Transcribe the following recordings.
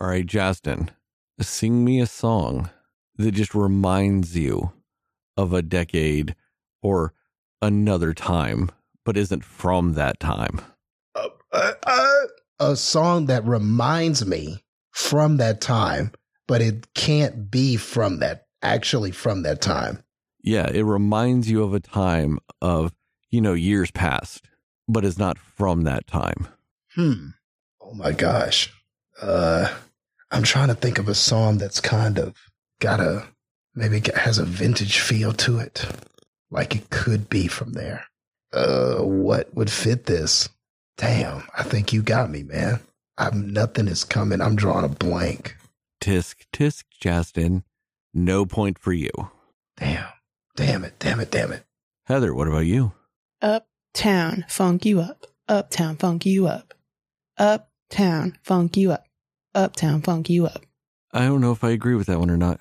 All right, Justin, sing me a song that just reminds you of a decade or another time, but isn't from that time. Uh, uh, uh, a song that reminds me from that time, but it can't be from that, actually from that time. Yeah, it reminds you of a time of, you know, years past, but is not from that time. Hmm. Oh my gosh. Uh, I'm trying to think of a song that's kind of got a maybe it has a vintage feel to it, like it could be from there. Uh, what would fit this? Damn, I think you got me, man. I'm nothing is coming. I'm drawing a blank. Tisk tisk, Justin. No point for you. Damn, damn it, damn it, damn it. Heather, what about you? Uptown, funk you up. Uptown, funk you up. Uptown, funk you up. Uptown, funk you up. I don't know if I agree with that one or not.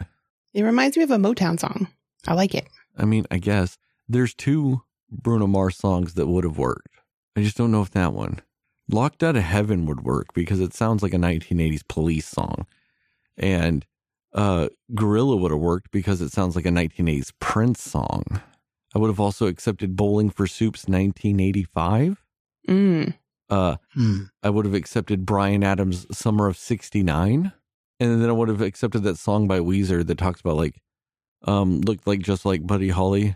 It reminds me of a Motown song. I like it. I mean, I guess there's two Bruno Mars songs that would have worked. I just don't know if that one. Locked Out of Heaven would work because it sounds like a 1980s police song. And uh, Gorilla would have worked because it sounds like a 1980s Prince song. I would have also accepted Bowling for Soup's 1985. Mm. Uh, Hmm. I would have accepted Bryan Adams' Summer of 69. And then I would have accepted that song by Weezer that talks about like, um, looked like just like Buddy Holly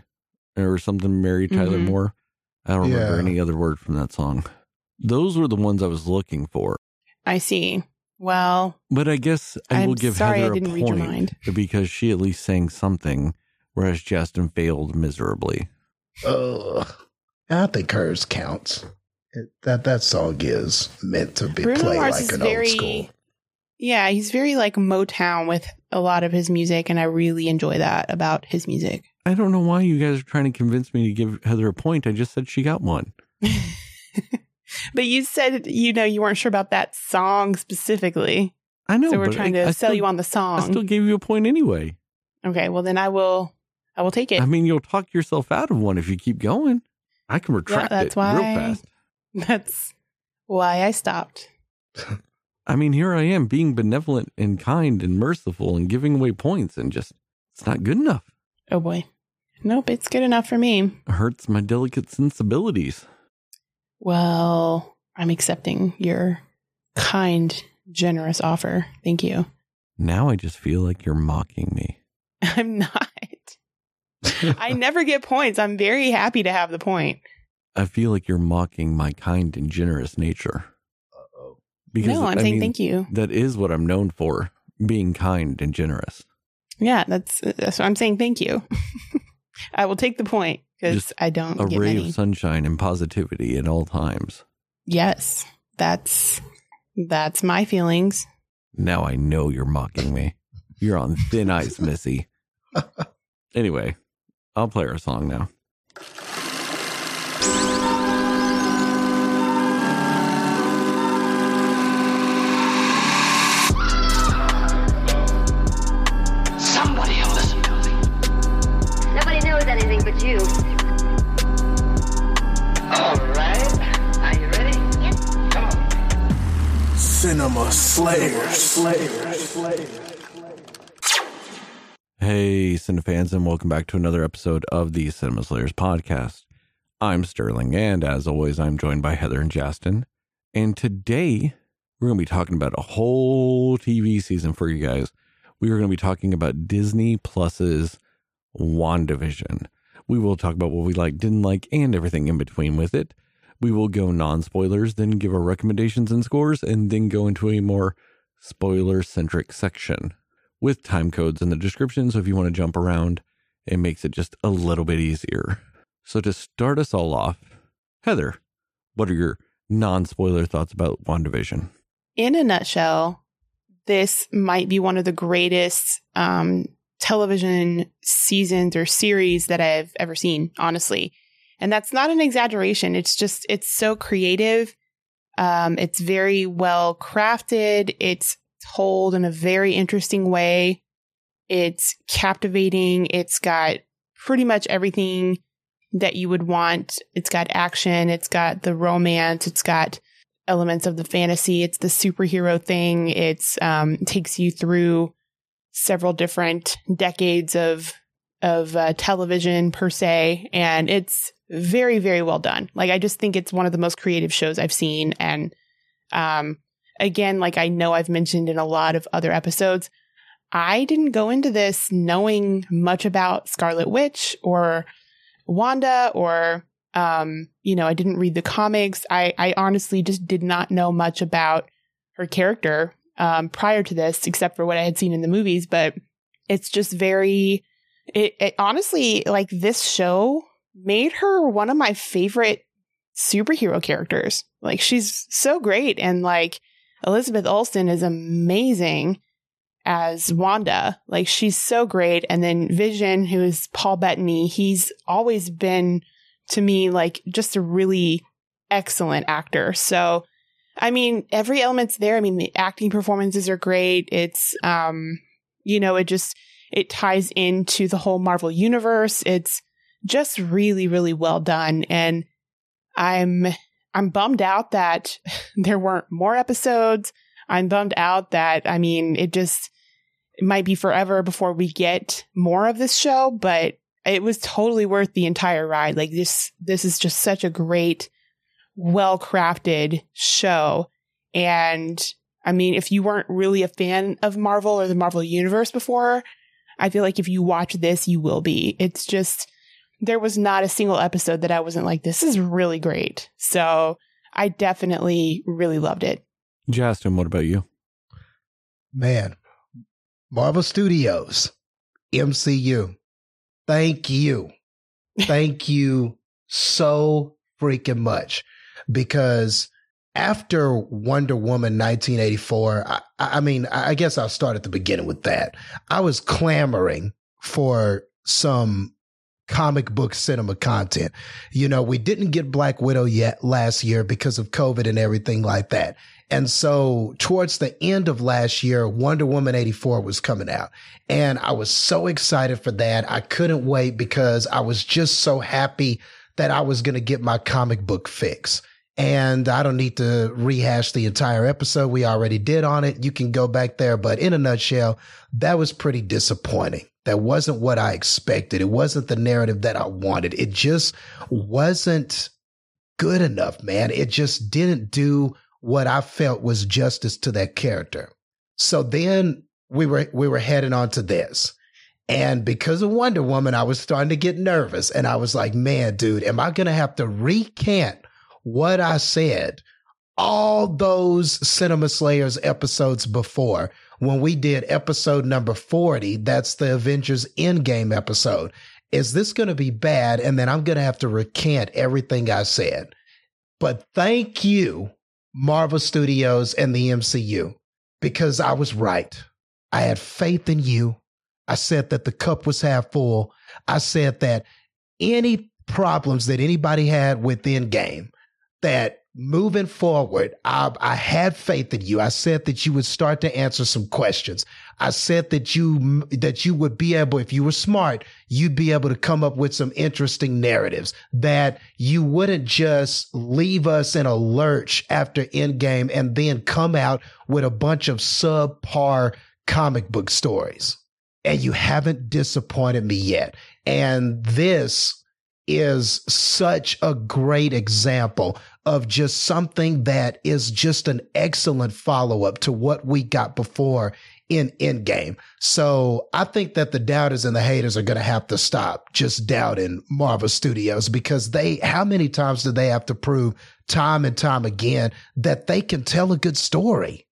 or something, Mary Tyler Mhm. Moore. I don't remember any other word from that song. Those were the ones I was looking for. I see. Well, But I guess I I'm will give sorry I Heather a didn't read your point mind. because she at least sang something, whereas Justin failed miserably. Ugh. I think hers counts. It, that that song is meant to be Bruno played Mars like is an very, old school. yeah, he's very like Motown with a lot of his music, and I really enjoy that about his music. I don't know why you guys are trying to convince me to give Heather a point. I just said she got one. but you said you know you weren't sure about that song specifically, I know. so we're but trying I- to I sell still- you on the song. I song. still gave you a point anyway. okay, well then I will. I will take it. I mean, you'll talk yourself out of one if you keep going. I can retract that's it real why- fast. That's why I stopped. I mean, here I am being benevolent and kind and merciful and giving away points, and just it's not good enough. Oh boy, nope, it's good enough for me. It hurts my delicate sensibilities. Well, I'm accepting your kind, generous offer. Thank you. Now I just feel like you're mocking me. I'm not. I never get points. I'm very happy to have the point. I feel like you're mocking my kind and generous nature. Uh-oh. no, I'm I saying mean, thank you. That is what I'm known for, being kind and generous. Yeah, that's uh, that's what I'm saying. Thank you. I will take the point because I don't A get ray many. of sunshine and positivity at all times. yes, that's that's my feelings. Now I know you're mocking me. You're on thin ice, Missy. Anyway, I'll play our song now. Cinema Slayers. Hey, Cinefans, and welcome back to another episode of the Cinema Slayers podcast. I'm Sterling, and as always, I'm joined by Heather and Justin. And today, we're going to be talking about a whole TV season for you guys. We are going to be talking about Disney Plus's WandaVision. We will talk about what we like, didn't like, and everything in between with it. We will go non spoilers, then give our recommendations and scores, and then go into a more spoiler centric section with time codes in the description. So if you want to jump around, it makes it just a little bit easier. So to start us all off, Heather, what are your non spoiler thoughts about WandaVision? In a nutshell, this might be one of the greatest um, television seasons or series that I've ever seen, honestly. And that's not an exaggeration. It's just, it's so creative. Um, it's very well crafted. It's told in a very interesting way. It's captivating. It's got pretty much everything that you would want. It's got action. It's got the romance. It's got elements of the fantasy. It's the superhero thing. It's um, takes you through several different decades of of uh, television per se, and it's very very well done. Like I just think it's one of the most creative shows I've seen, and um, again, like I know I've mentioned in a lot of other episodes, I didn't go into this knowing much about Scarlet Witch or Wanda or um, you know, I didn't read the comics. I, I honestly just did not know much about her character um, prior to this, except for what I had seen in the movies. But it's just very, it, it honestly, like this show made her one of my favorite superhero characters. Like she's so great. And like Elizabeth Olsen is amazing as Wanda. Like she's so great. And then Vision, who is Paul Bettany, he's always been to me like just a really excellent actor. So, I mean, every element's there. I mean, the acting performances are great. It's, um, you know, it just, it ties into the whole Marvel universe. It's just really, really well done. And I'm, I'm bummed out that there weren't more episodes. I'm bummed out that, I mean, it just, it might be forever before we get more of this show, but it was totally worth the entire ride. Like this, this is just such a great, well crafted show. And I mean, if you weren't really a fan of Marvel or the Marvel universe before, I feel like if you watch this, you will be. It's just, there was not a single episode that I wasn't like, this is really great. So I definitely really loved it. Justin, what about you? Man, Marvel Studios, MCU. Thank you. Thank you so freaking much because after Wonder Woman 1984, I, I, mean, I guess I'll start at the beginning with that. I was clamoring for some comic book cinema content. You know, we didn't get Black Widow yet last year because of COVID and everything like that. And so towards the end of last year, Wonder Woman 84 was coming out. And I was so excited for that. I couldn't wait because I was just so happy that I was going to get my comic book fix. And I don't need to rehash the entire episode. We already did on it. You can go back there. But in a nutshell, that was pretty disappointing. That wasn't what I expected. It wasn't the narrative that I wanted. It just wasn't good enough, man. It just didn't do what I felt was justice to that character. So then we were we were heading on to this. And because of Wonder Woman, I was starting to get nervous. And I was like, man, dude, am I gonna have to recant what I said all those Cinema Slayers episodes before when we did episode number 40? That's the Avengers Endgame episode. Is this gonna be bad? And then I'm gonna have to recant everything I said. But thank you Marvel Studios and the MCU because I was right. I had faith in you. I said that the cup was half full. I said that any problems that anybody had with Endgame, that moving forward, I, I, had faith in you. I said that you would start to answer some questions. I said that you that you would be able, if you were smart, you'd be able to come up with some interesting narratives. That you wouldn't just leave us in a lurch after Endgame and then come out with a bunch of subpar comic book stories. And you haven't disappointed me yet. And this is such a great example of just something that is just an excellent follow up to what we got before in Endgame. So I think that the doubters and the haters are going to have to stop just doubting Marvel Studios because they, how many times do they have to prove time and time again that they can tell a good story?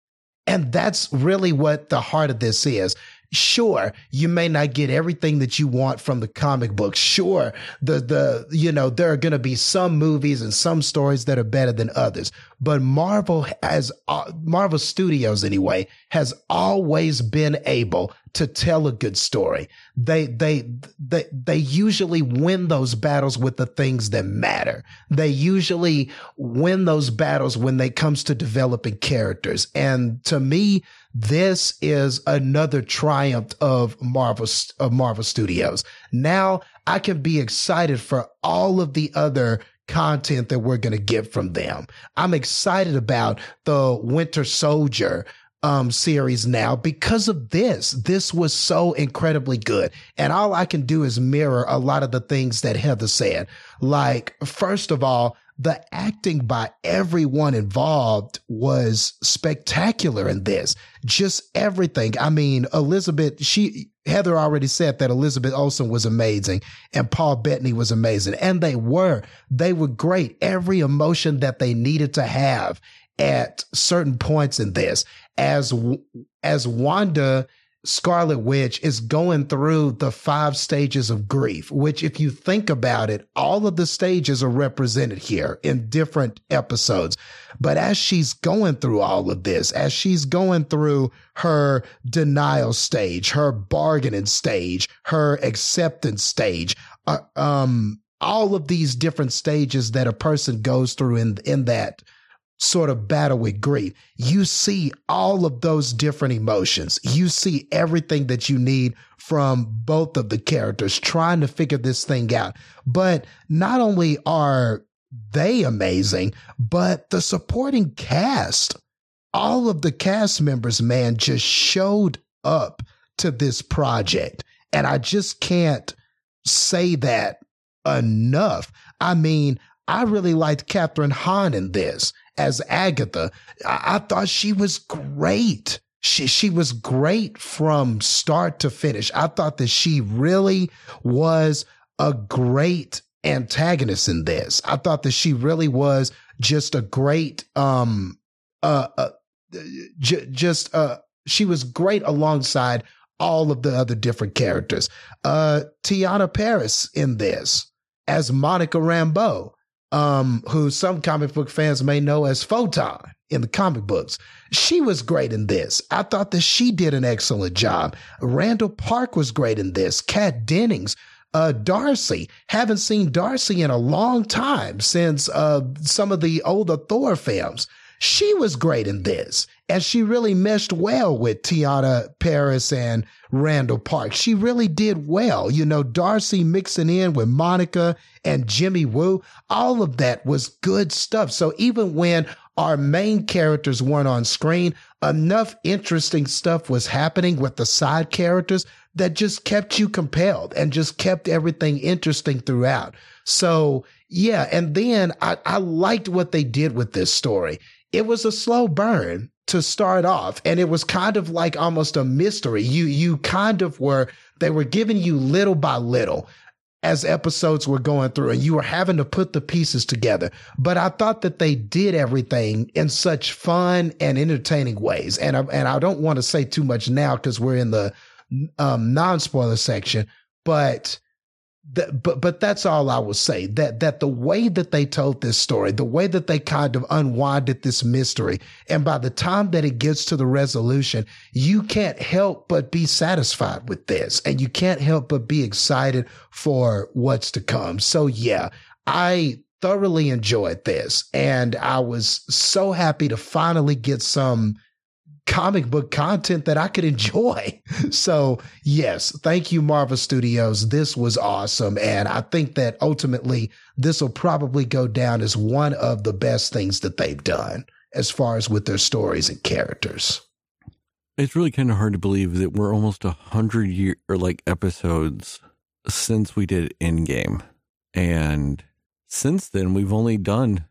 And that's really what the heart of this is. Sure, you may not get everything that you want from the comic book. Sure, the the you know there are going to be some movies and some stories that are better than others. But Marvel has uh, Marvel Studios anyway has always been able to tell a good story. They they they they usually win those battles with the things that matter. They usually win those battles when they comes to developing characters. And to me, this is another triumph of Marvel of Marvel Studios. Now I can be excited for all of the other content that we're going to get from them. I'm excited about the Winter Soldier um, series now because of this. This was so incredibly good. And all I can do is mirror a lot of the things that Heather said. Like, first of all, the acting by everyone involved was spectacular in this. Just everything. I mean, Elizabeth, she, Heather already said that Elizabeth Olsen was amazing and Paul Bettany was amazing. And they were. They were great. Every emotion that they needed to have at certain points in this as as Wanda Scarlet Witch is going through the five stages of grief, which, if you think about it, all of the stages are represented here in different episodes. But as she's going through all of this, as she's going through her denial stage, her bargaining stage, her acceptance stage, uh, um, all of these different stages that a person goes through in in that sort of battle with grief, you see all of those different emotions. You see everything that you need from both of the characters trying to figure this thing out. But not only are they amazing, but the supporting cast, all of the cast members, man, just showed up to this project. And I just can't say that enough. I mean, I really liked Kathryn Hahn in this as Agatha. I, I thought she was great. She, she was great from start to finish. I thought that she really was a great antagonist in this. I thought that she really was just a great, um, uh, uh j- just, uh, she was great alongside all of the other different characters. Uh, Teyonah Parris in this as Monica Rambeau um, who some comic book fans may know as Photon in the comic books. She was great in this. I thought that she did an excellent job. Randall Park was great in this. Kat Dennings, uh, Darcy. Haven't seen Darcy in a long time since uh, some of the older Thor films. She was great in this. And she really meshed well with Teyonah Parris and Randall Park. She really did well. You know, Darcy mixing in with Monica and Jimmy Woo, all of that was good stuff. So even when our main characters weren't on screen, enough interesting stuff was happening with the side characters that just kept you compelled and just kept everything interesting throughout. So yeah. And then I, I liked what they did with this story. It was a slow burn to start off and it was kind of like almost a mystery. You you kind of were they were giving you little by little as episodes were going through and you were having to put the pieces together. But i thought that they did everything in such fun and entertaining ways. And I, and I don't want to say too much now cuz we're in the um, non-spoiler section but that, but but that's all I will say. That that the way that they told this story, the way that they kind of unwinded this mystery, and by the time that it gets to the resolution, you can't help but be satisfied with this, and you can't help but be excited for what's to come. So yeah, I thoroughly enjoyed this, and I was so happy to finally get some comic book content that I could enjoy. So, yes, thank you, Marvel Studios. This was awesome. And I think that ultimately this will probably go down as one of the best things that they've done as far as with their stories and characters. It's really kind of hard to believe that we're almost a hundred year or like episodes since we did Endgame. And since then, we've only done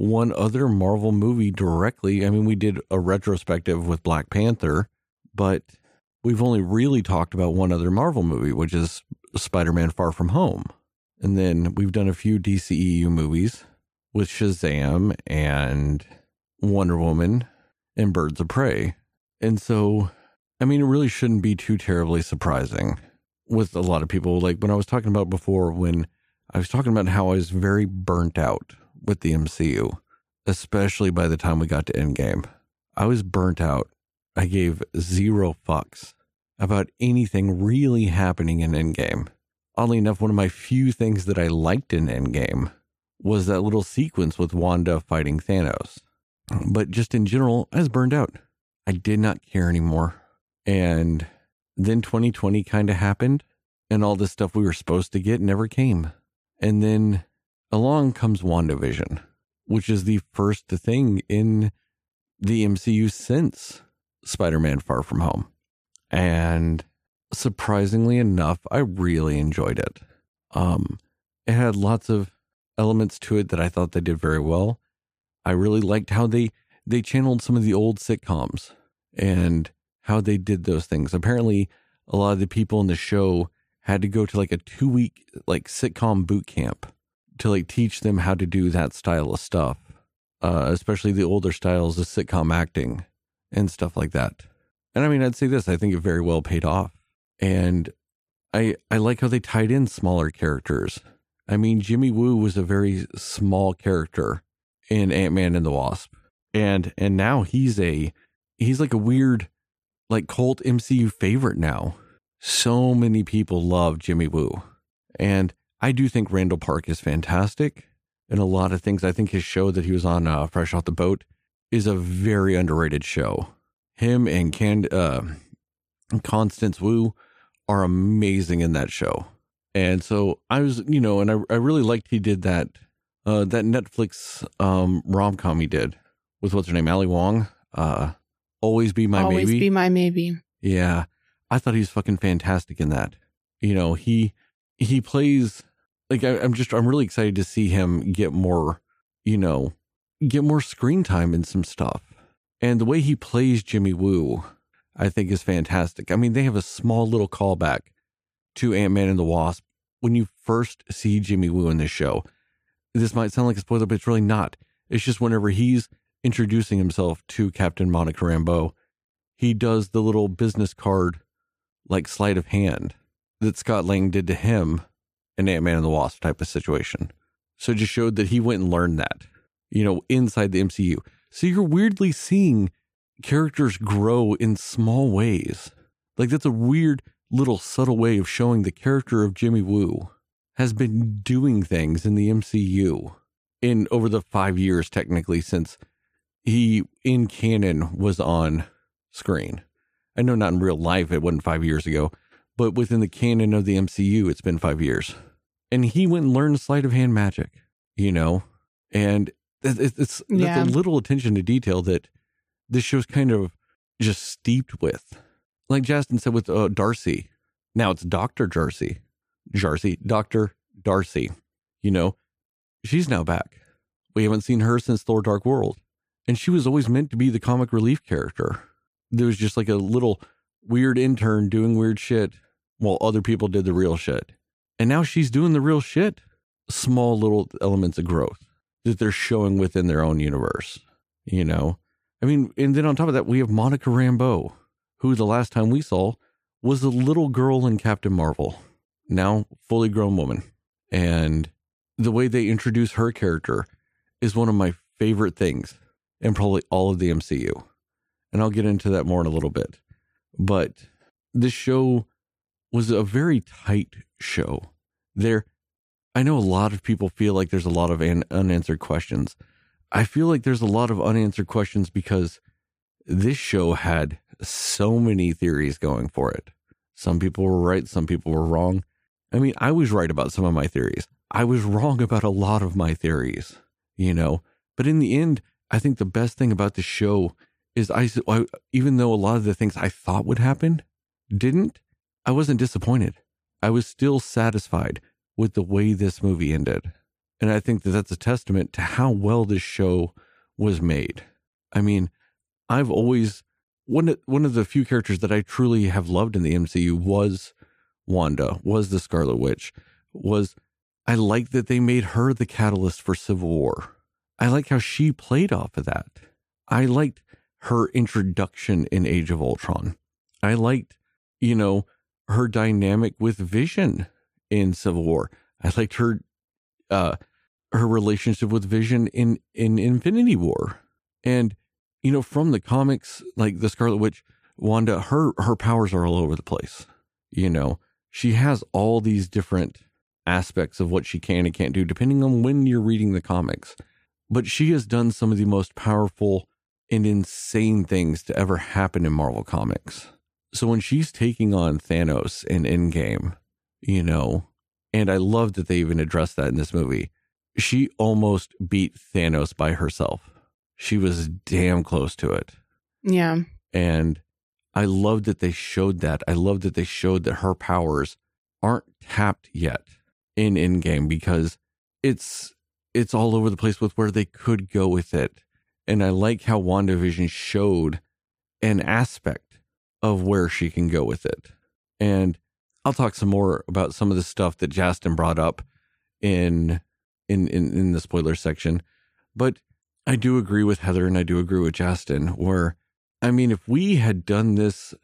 one other Marvel movie directly. I mean, we did a retrospective with Black Panther, but we've only really talked about one other Marvel movie, which is Spider Man Far From Home. And then we've done a few DCEU movies with Shazam and Wonder Woman and Birds of Prey. And so, I mean, it really shouldn't be too terribly surprising with a lot of people. Like when I was talking about before, when I was talking about how I was very burnt out with the MCU, especially by the time we got to Endgame. I was burnt out. I gave zero fucks about anything really happening in Endgame. Oddly enough, one of my few things that I liked in Endgame was that little sequence with Wanda fighting Thanos. But just in general, I was burned out. I did not care anymore. And then 2020 kind of happened, and all the stuff we were supposed to get never came. And then along comes WandaVision, which is the first thing in the MCU since Spider Man Far From Home. And surprisingly enough, I really enjoyed it. Um, it had lots of elements to it that I thought they did very well. I really liked how they they channeled some of the old sitcoms and how they did those things. Apparently, a lot of the people in the show had to go to like a two week like sitcom boot camp to like teach them how to do that style of stuff, uh, especially the older styles of sitcom acting and stuff like that. And I mean, I'd say this: I think it very well paid off, and I I like how they tied in smaller characters. I mean, Jimmy Woo was a very small character in Ant Man and the Wasp, and and now he's a he's like a weird like cult MCU favorite now. So many people love Jimmy Woo, and I do think Randall Park is fantastic. And a lot of things, I think his show that he was on, uh, Fresh Off the Boat, is a very underrated show. Him and Can uh, Constance Wu are amazing in that show. And so I was, you know, and I, I really liked he did that uh, that Netflix um, rom com he did with what's her name, Ali Wong. Uh, Always be my baby. Always maybe. be my maybe. Yeah. I thought he was fucking fantastic in that. You know, he he plays like I, I'm just I'm really excited to see him get more, you know, get more screen time in some stuff. And the way he plays Jimmy Woo, I think is fantastic. I mean, they have a small little callback to Ant Man and the Wasp when you first see Jimmy Woo in this show. This might sound like a spoiler, but it's really not. It's just whenever he's introducing himself to Captain Monica Rambeau, he does the little business card like sleight of hand that Scott Lang did to him in Ant Man and the Wasp type of situation. So it just showed that he went and learned that, you know, inside the MCU. So you're weirdly seeing characters grow in small ways. Like that's a weird little subtle way of showing the character of Jimmy Woo has been doing things in the MCU in over the five years technically since he in canon was on screen. I know not in real life, it wasn't five years ago, but within the canon of the MCU, it's been five years. And he went and learned sleight of hand magic, you know, and it's, it's Yeah. that's a little attention to detail that this show's kind of just steeped with. Like Justin said with uh, Darcy, now it's Dr. Darcy, Darcy, Dr. Darcy, you know, she's now back. We haven't seen her since Thor Dark World. And she was always meant to be the comic relief character. There was just like a little weird intern doing weird shit while other people did the real shit. And now she's doing the real shit. Small little elements of growth that they're showing within their own universe. You know? I mean, and then on top of that, we have Monica Rambeau, who the last time we saw was a little girl in Captain Marvel, now fully grown woman. And the way they introduce her character is one of my favorite things in probably all of the MCU. And I'll get into that more in a little bit. But this show was a very tight show. There, I know a lot of people feel like there's a lot of an, unanswered questions. I feel like there's a lot of unanswered questions because this show had so many theories going for it. Some people were right, some people were wrong. I mean, I was right about some of my theories. I was wrong about a lot of my theories, you know. But in the end, I think the best thing about the show is I, I even though a lot of the things I thought would happen didn't, I wasn't disappointed. I was still satisfied with the way this movie ended. And I think that that's a testament to how well this show was made. I mean, I've always one one of the few characters that I truly have loved in the MCU was Wanda, was the Scarlet Witch, was I like that they made her the catalyst for Civil War. I like how she played off of that. I liked her introduction in Age of Ultron. I liked, you know, her dynamic with Vision in Civil War. I liked her uh her relationship with Vision in in Infinity War. And you know, from the comics, like the Scarlet Witch, Wanda, her her powers are all over the place. You know, she has all these different aspects of what she can and can't do depending on when you're reading the comics. But she has done some of the most powerful and insane things to ever happen in Marvel Comics. So when she's taking on Thanos in Endgame, you know, and I love that they even addressed that in this movie. she almost beat Thanos by herself. She was damn close to it. Yeah. And I love that they showed that. I love that they showed that her powers aren't tapped yet in Endgame because it's it's all over the place with where they could go with it. And I like how WandaVision showed an aspect of where she can go with it. And I'll talk some more about some of the stuff that Justin brought up in in in, in the spoiler section. But I do agree with Heather and I do agree with Justin where I mean if we had done this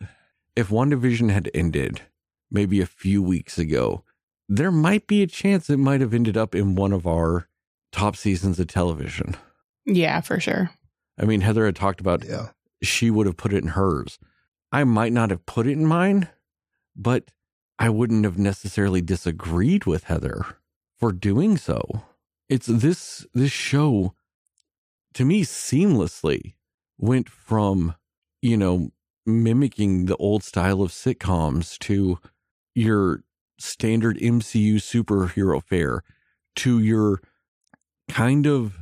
if WandaVision had ended maybe a few weeks ago, there might be a chance it might have ended up in one of our top seasons of television. Yeah, for sure. I mean, Heather had talked about Yeah. she would have put it in hers. I might not have put it in mine, but I wouldn't have necessarily disagreed with Heather for doing so. It's this this show to me seamlessly went from, you know, mimicking the old style of sitcoms to your standard MCU superhero fare to your kind of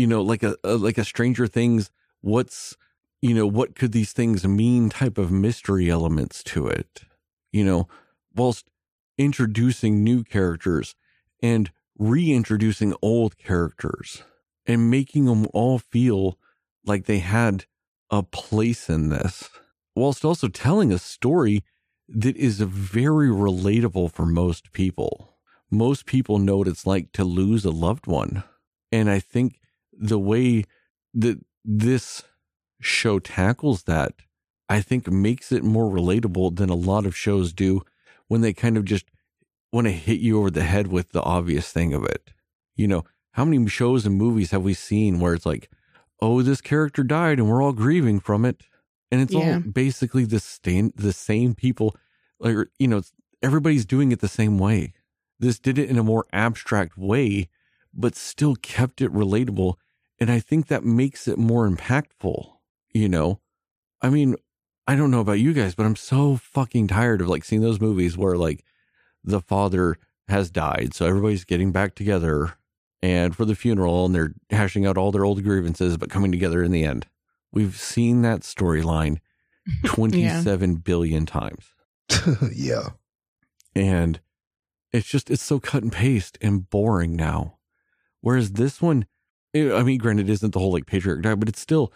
you know like a, a like a stranger things what's you know what could these things mean type of mystery elements to it you know whilst introducing new characters and reintroducing old characters and making them all feel like they had a place in this whilst also telling a story that is very relatable for most people. Most people know what it's like to lose a loved one and i think the way that this show tackles that, I think makes it more relatable than a lot of shows do when they kind of just want to hit you over the head with the obvious thing of it. You know, how many shows and movies have we seen where it's like, oh, this character died and we're all grieving from it? And it's Yeah. all basically the same, the same people, like, you know, it's, everybody's doing it the same way. This did it in a more abstract way, but still kept it relatable. And I think that makes it more impactful, you know? I mean, I don't know about you guys, but I'm so fucking tired of like seeing those movies where like the father has died. So everybody's getting back together and for the funeral and they're hashing out all their old grievances, but coming together in the end. We've seen that storyline 27 billion times. yeah. And it's just, it's so cut and paste and boring now. Whereas this one, Eh, I mean, granted, it isn't the whole like patriarch die, but it's still,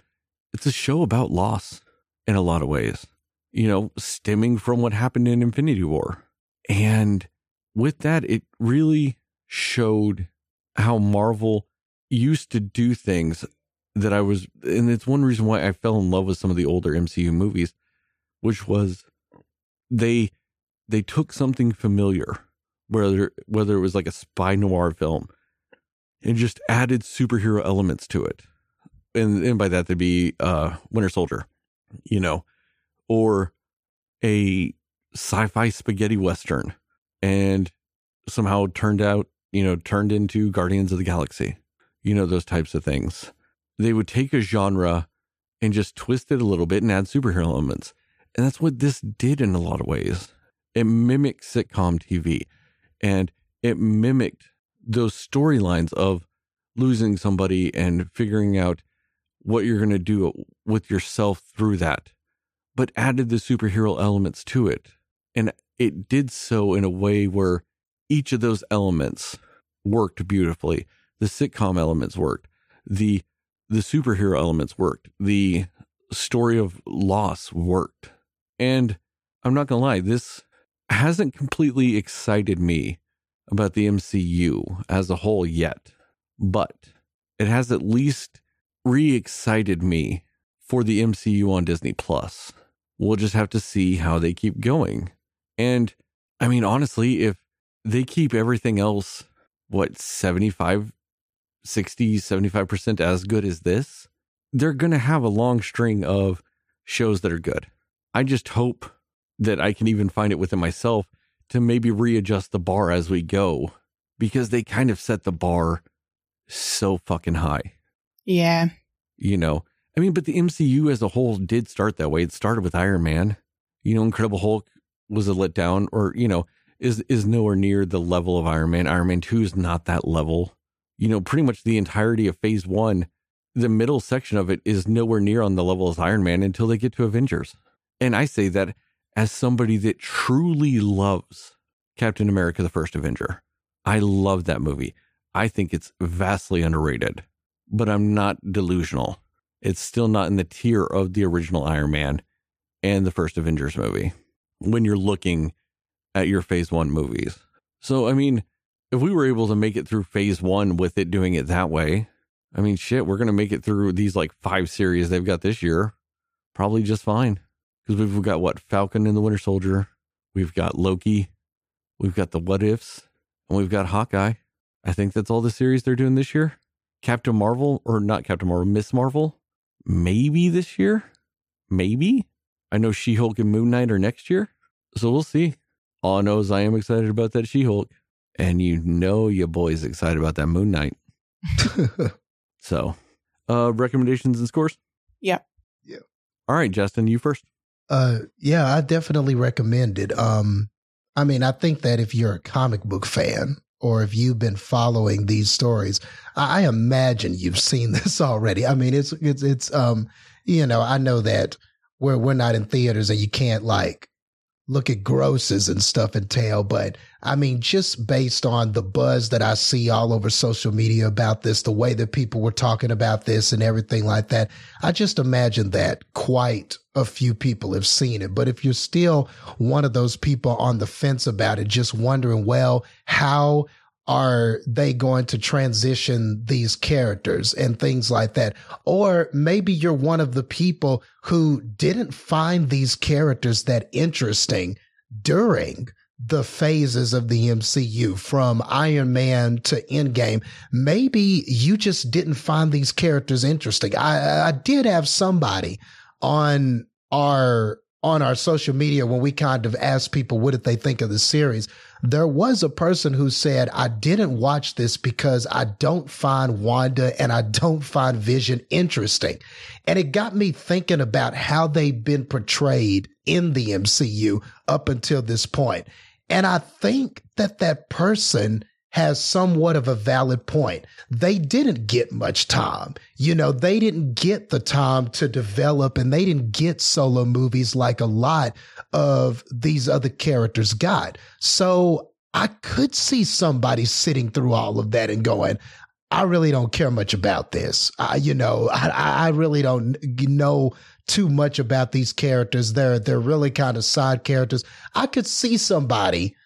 it's a show about loss in a lot of ways, you know, stemming from what happened in Infinity War. And with that, it really showed how Marvel used to do things that I was, and it's one reason why I fell in love with some of the older MCU movies, which was they they took something familiar, whether whether it was like a spy noir film, and just added superhero elements to it, and and by that they'd be uh, Winter Soldier, you know, or a sci-fi spaghetti western, and somehow turned out you know turned into Guardians of the Galaxy, you know those types of things. They would take a genre and just twist it a little bit and add superhero elements. And that's what this did in a lot of ways. It mimicked sitcom TV and it mimicked those storylines of losing somebody and figuring out what you're going to do with yourself through that, but added the superhero elements to it. And it did so in a way where each of those elements worked beautifully. The sitcom elements worked. The the superhero elements worked. The story of loss worked. And I'm not going to lie, this hasn't completely excited me about the MCU as a whole yet, but it has at least re excited me for the MCU on Disney Plus. We'll just have to see how they keep going. And I mean, honestly, if they keep everything else, what, 75, 60, 75% as good as this, they're going to have a long string of shows that are good. I just hope that I can even find it within myself to maybe readjust the bar as we go because they kind of set the bar so fucking high. Yeah. You know, I mean, but the MCU as a whole did start that way. It started with Iron Man. You know, Incredible Hulk was a letdown, or you know, is is nowhere near the level of Iron Man. Iron Man Two is not that level. you know, pretty much the entirety of phase one, the middle section of it is nowhere near on the level as Iron Man until they get to Avengers. And I say that as somebody that truly loves Captain America, the first Avenger. I love that movie. I think it's vastly underrated, but I'm not delusional. It's still not in the tier of the original Iron Man and the first Avengers movie when you're looking at your phase one movies. So, I mean, if we were able to make it through phase one with it doing it that way, I mean, shit, we're going to make it through these like five series they've got this year probably just fine. Because we've got what? Falcon and the Winter Soldier. We've got Loki. We've got the What Ifs. And we've got Hawkeye. I think that's all the series they're doing this year. Captain Marvel, or not Captain Marvel, Miss Marvel, maybe this year. Maybe. I know She Hulk and Moon Knight are next year. So we'll see. All I know is I am excited about that She Hulk. And you know your boy's excited about that Moon Knight. So, uh, recommendations and scores? Yeah. Yeah. All right, Justin, you first. Uh, yeah, I definitely recommend it. Um, I mean, I think that if you're a comic book fan or if you've been following these stories, I, I imagine you've seen this already. I mean, it's it's it's um, you know, I know that we're we're not in theaters and you can't like look at grosses and stuff tell, but I mean, just based on the buzz that I see all over social media about this, the way that people were talking about this and everything like that, I just imagine that quite a few people have seen it. But if you're still one of those people on the fence about it, just wondering, well, how are they going to transition these characters and things like that? Or maybe you're one of the people who didn't find these characters that interesting during the phases of the MCU from Iron Man to Endgame. Maybe you just didn't find these characters interesting. I, I did have somebody on our on our social media when we kind of asked people what did they think of the series there was a person who said, I didn't watch this because I don't find Wanda and I don't find Vision interesting. And it got me thinking about how they've been portrayed in the MCU up until this point. And I think that that person has somewhat of a valid point. They didn't get much time. You know, they didn't get the time to develop and they didn't get solo movies like a lot of these other characters got. So I could see somebody sitting through all of that and going, I really don't care much about this. I, you know, I, I really don't know too much about these characters. They're they're really kind of side characters. I could see somebody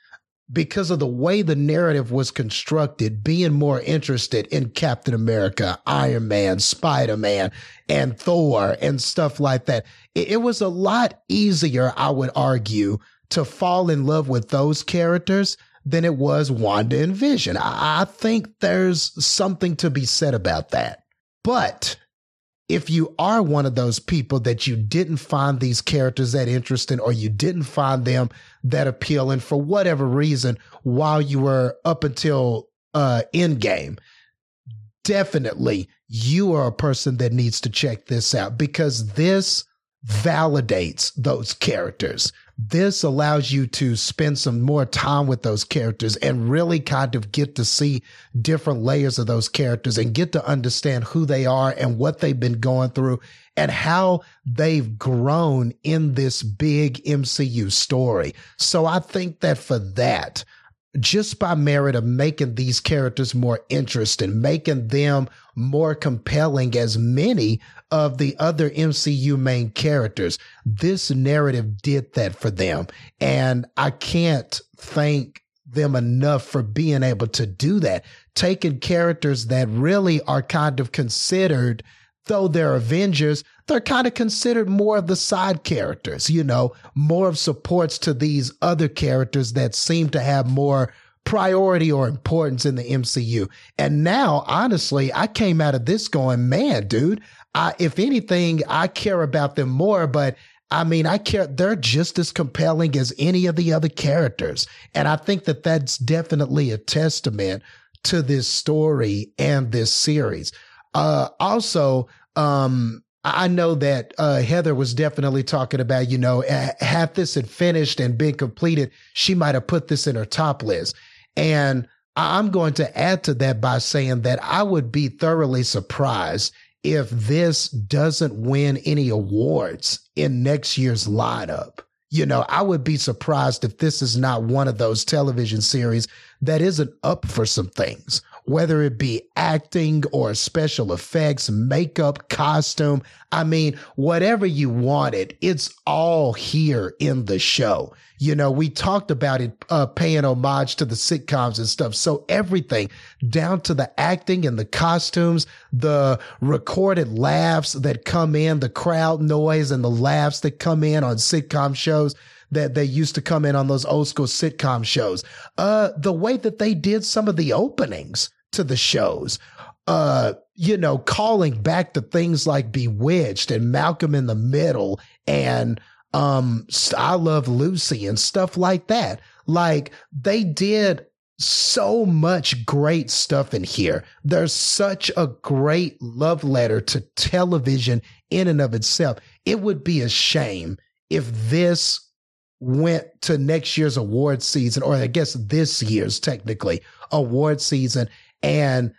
because of the way the narrative was constructed, being more interested in Captain America, Iron Man, Spider Man, and Thor and stuff like that. It, it, was a lot easier, I would argue, to fall in love with those characters than it was Wanda and Vision. I, I think there's something to be said about that. But if you are one of those people that you didn't find these characters that interesting or you didn't find them that appealing for whatever reason while you were up until uh Endgame, definitely you are a person that needs to check this out because this validates those characters. This allows you to spend some more time with those characters and really kind of get to see different layers of those characters and get to understand who they are and what they've been going through and how they've grown in this big MCU story. So I think that for that, just by merit of making these characters more interesting, making them more compelling as many of the other MCU main characters. This narrative did that for them. And I can't thank them enough for being able to do that. Taking characters that really are kind of considered, though they're Avengers, they're kind of considered more of the side characters, you know, more of supports to these other characters that seem to have more priority or importance in the MCU. And now, honestly, I came out of this going, man, dude, I, if anything, I care about them more, but I mean, I care. They're just as compelling as any of the other characters. And I think that that's definitely a testament to this story and this series. Uh, also, um, I know that uh, Heather was definitely talking about, you know, had this had finished and been completed, she might have put this in her top list. And I'm going to add to that by saying that I would be thoroughly surprised if this doesn't win any awards in next year's lineup. You know, I would be surprised if this is not one of those television series that isn't up for some things, whether it be acting or special effects, makeup, costume. I mean, whatever you wanted, it's all here in the show. You know, we talked about it, uh, paying homage to the sitcoms and stuff. So everything down to the acting and the costumes, the recorded laughs that come in, the crowd noise and the laughs that come in on sitcom shows that they used to come in on those old school sitcom shows. Uh, the way that they did some of the openings to the shows, uh, you know, calling back to things like Bewitched and Malcolm in the Middle and, um, I Love Lucy and stuff like that. Like they did so much great stuff in here. There's such a great love letter to television in and of itself. It would be a shame if this went to next year's award season, or I guess this year's technically award season, and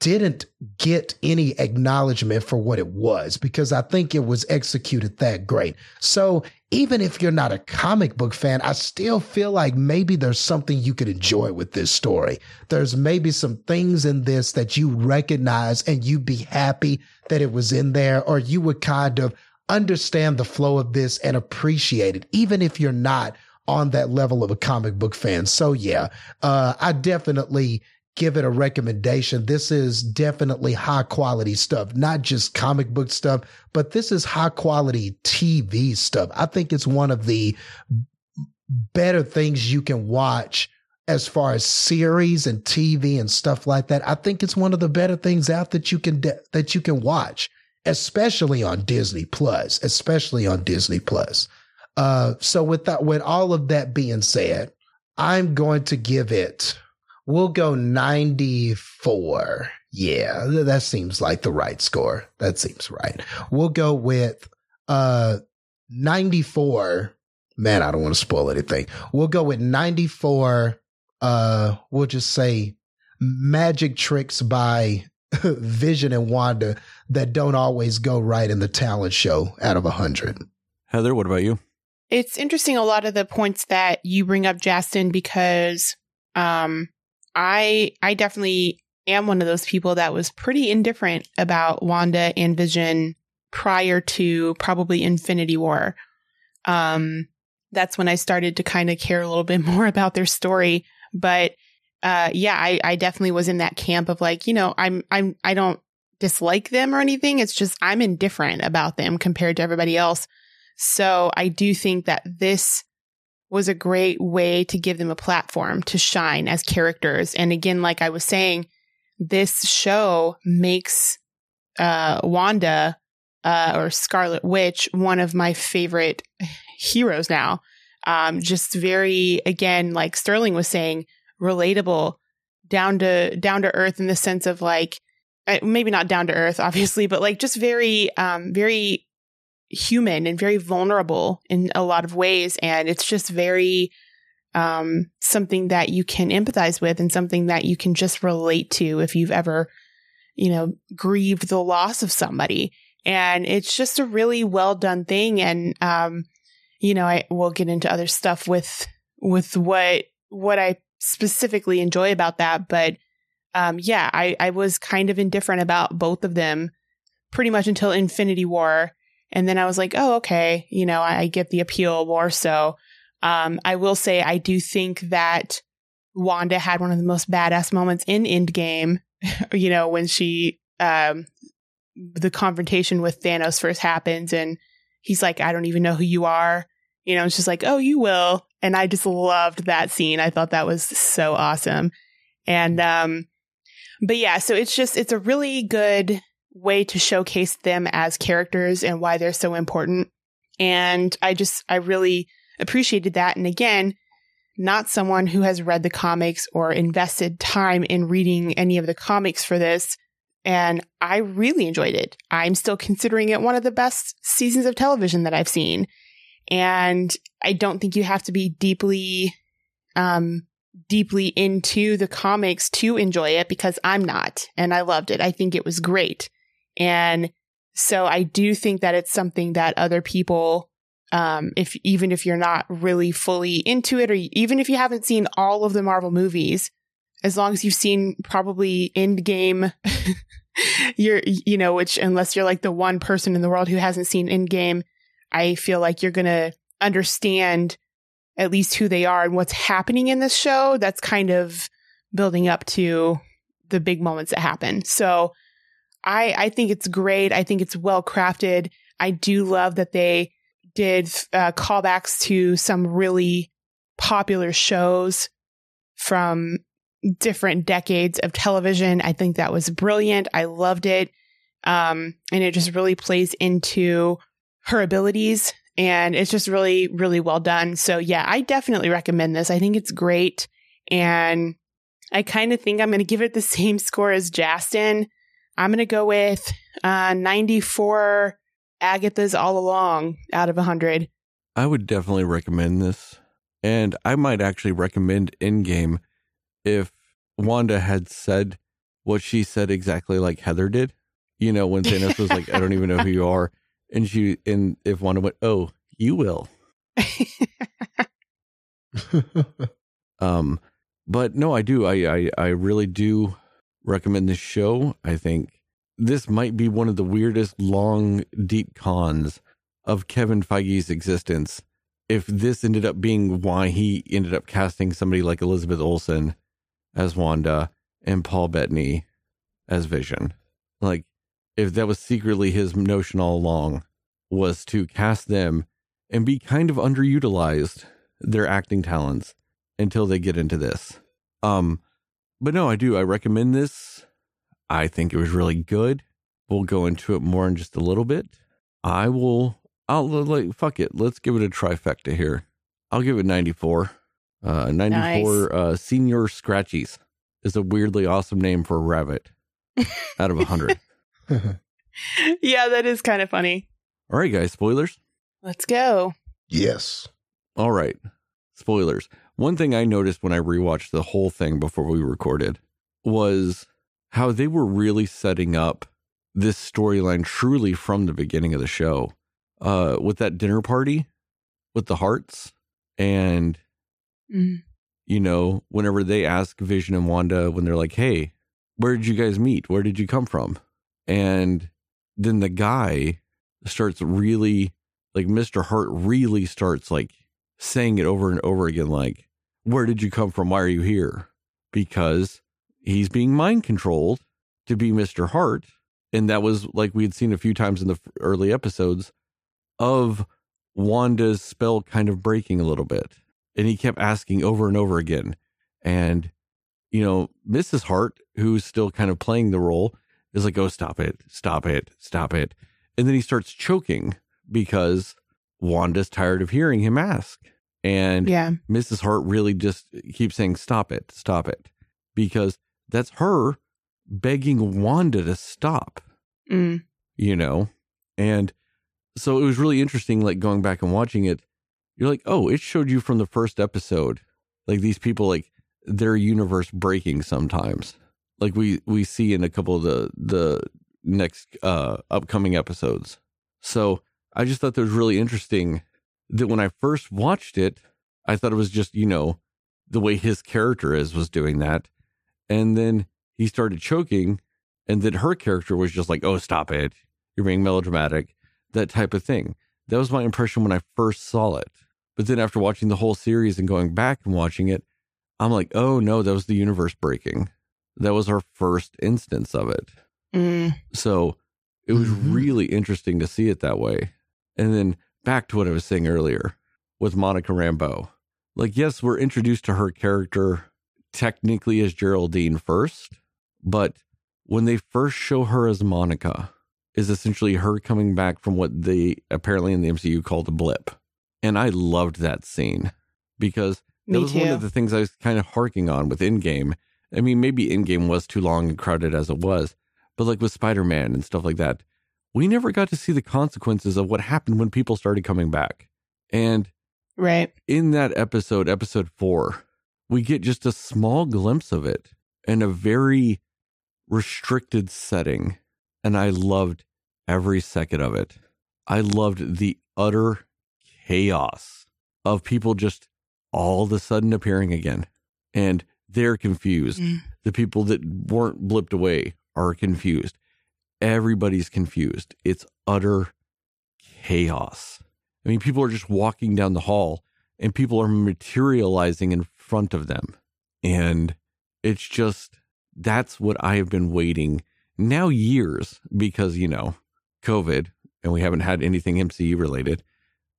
didn't get any acknowledgement for what it was because I think it was executed that great. So even if you're not a comic book fan, I still feel like maybe there's something you could enjoy with this story. There's maybe some things in this that you recognize and you'd be happy that it was in there, or you would kind of understand the flow of this and appreciate it, even if you're not on that level of a comic book fan. So yeah, uh, I definitely give it a recommendation. This is definitely high quality stuff, not just comic book stuff, but this is high quality TV stuff. I think it's one of the better things you can watch as far as series and TV and stuff like that. I think it's one of the better things out that you can de- that you can watch, especially on Disney Plus, especially on Disney Plus. Uh, so with that, with all of that being said, I'm going to give it We'll go 94. Yeah, that seems like the right score. That seems right. We'll go with uh 94. Man, I don't want to spoil anything. We'll go with 94 uh we'll just say magic tricks by Vision and Wanda that don't always go right in the talent show out of 100. Heather, what about you? It's interesting a lot of the points that you bring up, Justin, because um, I I definitely am one of those people that was pretty indifferent about Wanda and Vision prior to probably Infinity War. Um, that's when I started to kind of care a little bit more about their story. But uh, yeah, I, I definitely was in that camp of like, you know, I'm I'm I don't dislike them or anything. It's just I'm indifferent about them compared to everybody else. So I do think that this was a great way to give them a platform to shine as characters. And again, like I was saying, this show makes uh, Wanda uh, or Scarlet Witch one of my favorite heroes now. Um, just very, again, like Sterling was saying, relatable, down to down to earth in the sense of like uh, maybe not down to earth, obviously, but like just very, um, very human and very vulnerable in a lot of ways. And it's just very um, something that you can empathize with and something that you can just relate to if you've ever, you know, grieved the loss of somebody. And it's just a really well done thing. And, um, you know, I will get into other stuff with, with what, what I specifically enjoy about that. But, um, yeah, I, I was kind of indifferent about both of them pretty much until Infinity War. And then I was like, oh, okay, you know, I, I get the appeal more so. Um, I will say I do think that Wanda had one of the most badass moments in Endgame, you know, when she, um, the confrontation with Thanos first happens and he's like, I don't even know who you are. You know, it's just like, oh, you will. And I just loved that scene. I thought that was so awesome. And, um, but yeah, so it's just, it's a really good way to showcase them as characters and why they're so important. And I just, I really appreciated that. And again, not someone who has read the comics or invested time in reading any of the comics for this. And I really enjoyed it. I'm still considering it one of the best seasons of television that I've seen. And I don't think you have to be deeply, um, deeply into the comics to enjoy it because I'm not. And I loved it. I think it was great. And so I do think that it's something that other people, um, if even if you're not really fully into it, or even if you haven't seen all of the Marvel movies, as long as you've seen probably Endgame, you're, you know, which unless you're like the one person in the world who hasn't seen Endgame, I feel like you're going to understand at least who they are and what's happening in this show. That's kind of building up to the big moments that happen. So I, I think it's great. I think it's well crafted. I do love that they did uh, callbacks to some really popular shows from different decades of television. I think that was brilliant. I loved it. Um, and it just really plays into her abilities and it's just really, really well done. So yeah, I definitely recommend this. I think it's great. And I kind of think I'm going to give it the same score as Justin. I'm going to go with uh, 94 Agatha's All Along out of 100. I would definitely recommend this. And I might actually recommend Endgame if Wanda had said what she said exactly like Heather did. You know, when Thanos was like, I don't even know who you are. And she, and if Wanda went, Oh, you will. Um, but no, I do. I, I, I really do recommend this show. I think this might be one of the weirdest, long, deep cons of Kevin Feige's existence. If this ended up being why he ended up casting somebody like Elizabeth Olsen as Wanda and Paul Bettany as Vision, like if that was secretly his notion all along, was to cast them and be kind of underutilized their acting talents until they get into this. Um, but no, I do. I recommend this. I think it was really good. We'll go into it more in just a little bit. I will. I'll like fuck it. Let's give it a trifecta here. I'll give it 94. Uh, 94 Nice. uh, senior scratchies is a weirdly awesome name for a rabbit out of 100. yeah, that is kind of funny. All right, guys, spoilers. Let's go. yes. All right. Spoilers. One thing I noticed when I rewatched the whole thing before we recorded was how they were really setting up this storyline truly from the beginning of the show. Uh with that dinner party with the Harts and Mm. you know, whenever they ask Vision and Wanda when they're like, "Hey, where did you guys meet? Where did you come from?" And then the guy starts really like Mr. Hart really starts like saying it over and over again like, "Where did you come from? Why are you here?" Because he's being mind controlled to be Mr. Hart, and that was like we had seen a few times in the early episodes of Wanda's spell kind of breaking a little bit. And he kept asking over and over again. And, you know, Mrs. Hart, who's still kind of playing the role, is like, oh, stop it, stop it, stop it. And then he starts choking because Wanda's tired of hearing him ask. And Yeah. Mrs. Hart really just keeps saying, stop it, stop it. Because that's her begging Wanda to stop Mm. you know and so it was really interesting like going back and watching it you're like oh it showed you from the first episode like these people like their universe breaking sometimes like we we see in a couple of the the next uh upcoming episodes so i just thought that was really interesting that when i first watched it i thought it was just you know the way his character is was doing that and then he started choking and then her character was just like oh stop it you're being melodramatic that type of thing that was my impression when i first saw it but then after watching the whole series and going back and watching it i'm like oh no that was the universe breaking that was our first instance of it Mm. so it was Mhm. really interesting to see it that way. And then back to what I was saying earlier with Monica Rambeau. Like, yes, we're introduced to her character technically as Geraldine first, but when they first show her as Monica, is essentially her coming back from what they apparently in the MCU called the blip. And I loved that scene because that Me was one of the things I was kind of harking on with Endgame. I mean, maybe Endgame was too long and crowded as it was, but like with Spider Man and stuff like that, we never got to see the consequences of what happened when people started coming back. And Right. in that episode, episode four, we get just a small glimpse of it in a very restricted setting. And I loved every second of it. I loved the utter chaos of people just all of a sudden appearing again. And they're confused. Mm. The people that weren't blipped away are confused. Everybody's confused. It's utter chaos. I mean, people are just walking down the hall and people are materializing in front of them. And it's just, that's what I have been waiting now years because, you know, COVID and we haven't had anything MCU related.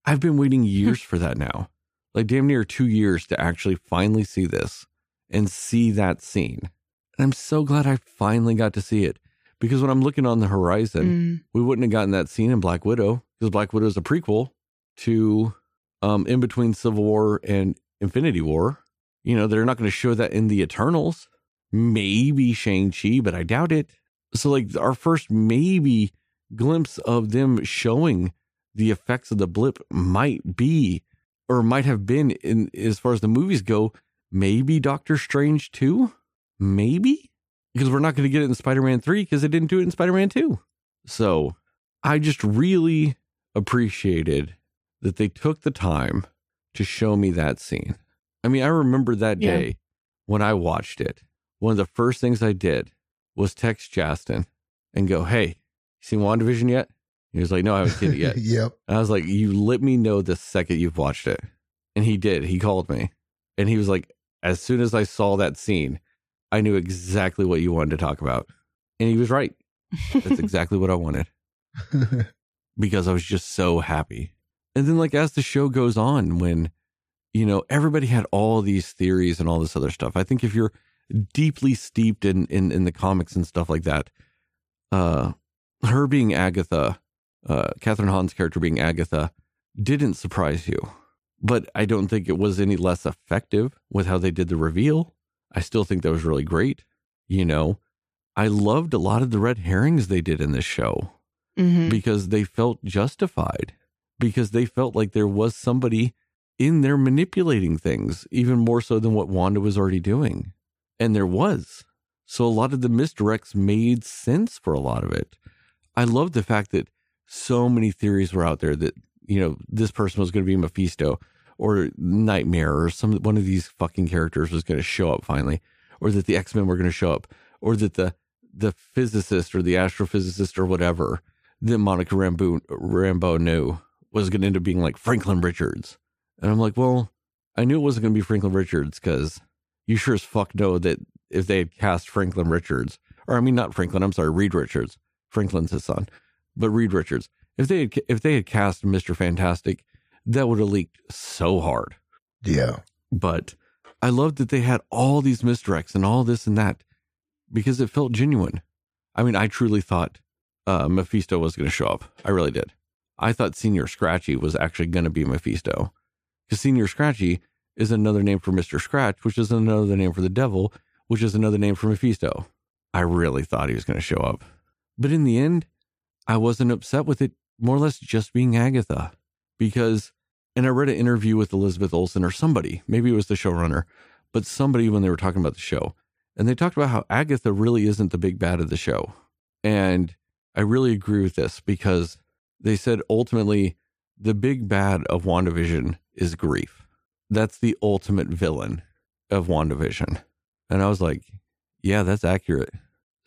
I've been waiting hmm. years for that now, like damn near two years to actually finally see this and see that scene. And I'm so glad I finally got to see it because when I'm looking on the horizon, Mm. we wouldn't have gotten that scene in Black Widow because Black Widow is a prequel to um in between Civil War and Infinity War. You know, they're not going to show that in the Eternals. Maybe Shang-Chi, but I doubt it. So like our first maybe glimpse of them showing the effects of the blip might be or might have been in as far as the movies go, maybe Doctor Strange 2? Maybe? Because we're not going to get it in Spider-Man 3 because they didn't do it in Spider-Man 2. So I just really appreciated that they took the time to show me that scene. I mean, I remember that Yeah. day when I watched it. One of the first things I did was text Justin and go, Hey, you seen WandaVision yet? He was like, No, I haven't seen it yet. yep. And I was like, You let me know the second you've watched it. And he did. He called me and he was like, As soon as I saw that scene, I knew exactly what you wanted to talk about. And he was right. That's exactly what I wanted because I was just so happy. And then, like, as the show goes on, when, you know, everybody had all these theories and all this other stuff, I think if you're deeply steeped in, in, in the comics and stuff like that, uh, her being Agatha, uh, Kathryn Hahn's character being Agatha didn't surprise you. But I don't think it was any less effective with how they did the reveal. I still think that was really great. You know, I loved a lot of the red herrings they did in this show Mhm. because they felt justified, because they felt like there was somebody in there manipulating things, even more so than what Wanda was already doing. And there was. So a lot of the misdirects made sense for a lot of it. I love the fact that so many theories were out there that, you know, this person was going to be Mephisto or Nightmare or some one of these fucking characters was going to show up finally, or that the X-Men were going to show up, or that the the physicist or the astrophysicist or whatever that Monica Rambeau knew was going to end up being like Franklin Richards. And I'm like, well, I knew it wasn't going to be Franklin Richards because you sure as fuck know that if they had cast Franklin Richards, or I mean, not Franklin, I'm sorry, Reed Richards, Franklin's his son, but Reed Richards, if they had, if they had cast Mr. Fantastic, that would have leaked so hard Yeah. but I loved that they had all these misdirects and all this and that because it felt genuine. I mean, I truly thought uh, Mephisto was going to show up. I really did. I thought Senior Scratchy was actually going to be Mephisto because Senior Scratchy is another name for Mr. Scratch, which is another name for the devil, which is another name for Mephisto. I really thought he was going to show up. But in the end, I wasn't upset with it more or less just being Agatha because and I read an interview with Elizabeth Olsen or somebody, maybe it was the showrunner, but somebody when they were talking about the show. And they talked about how Agatha really isn't the big bad of the show. And I really agree with this because they said ultimately the big bad of WandaVision is grief. That's the ultimate villain of WandaVision. And I was like, yeah, that's accurate.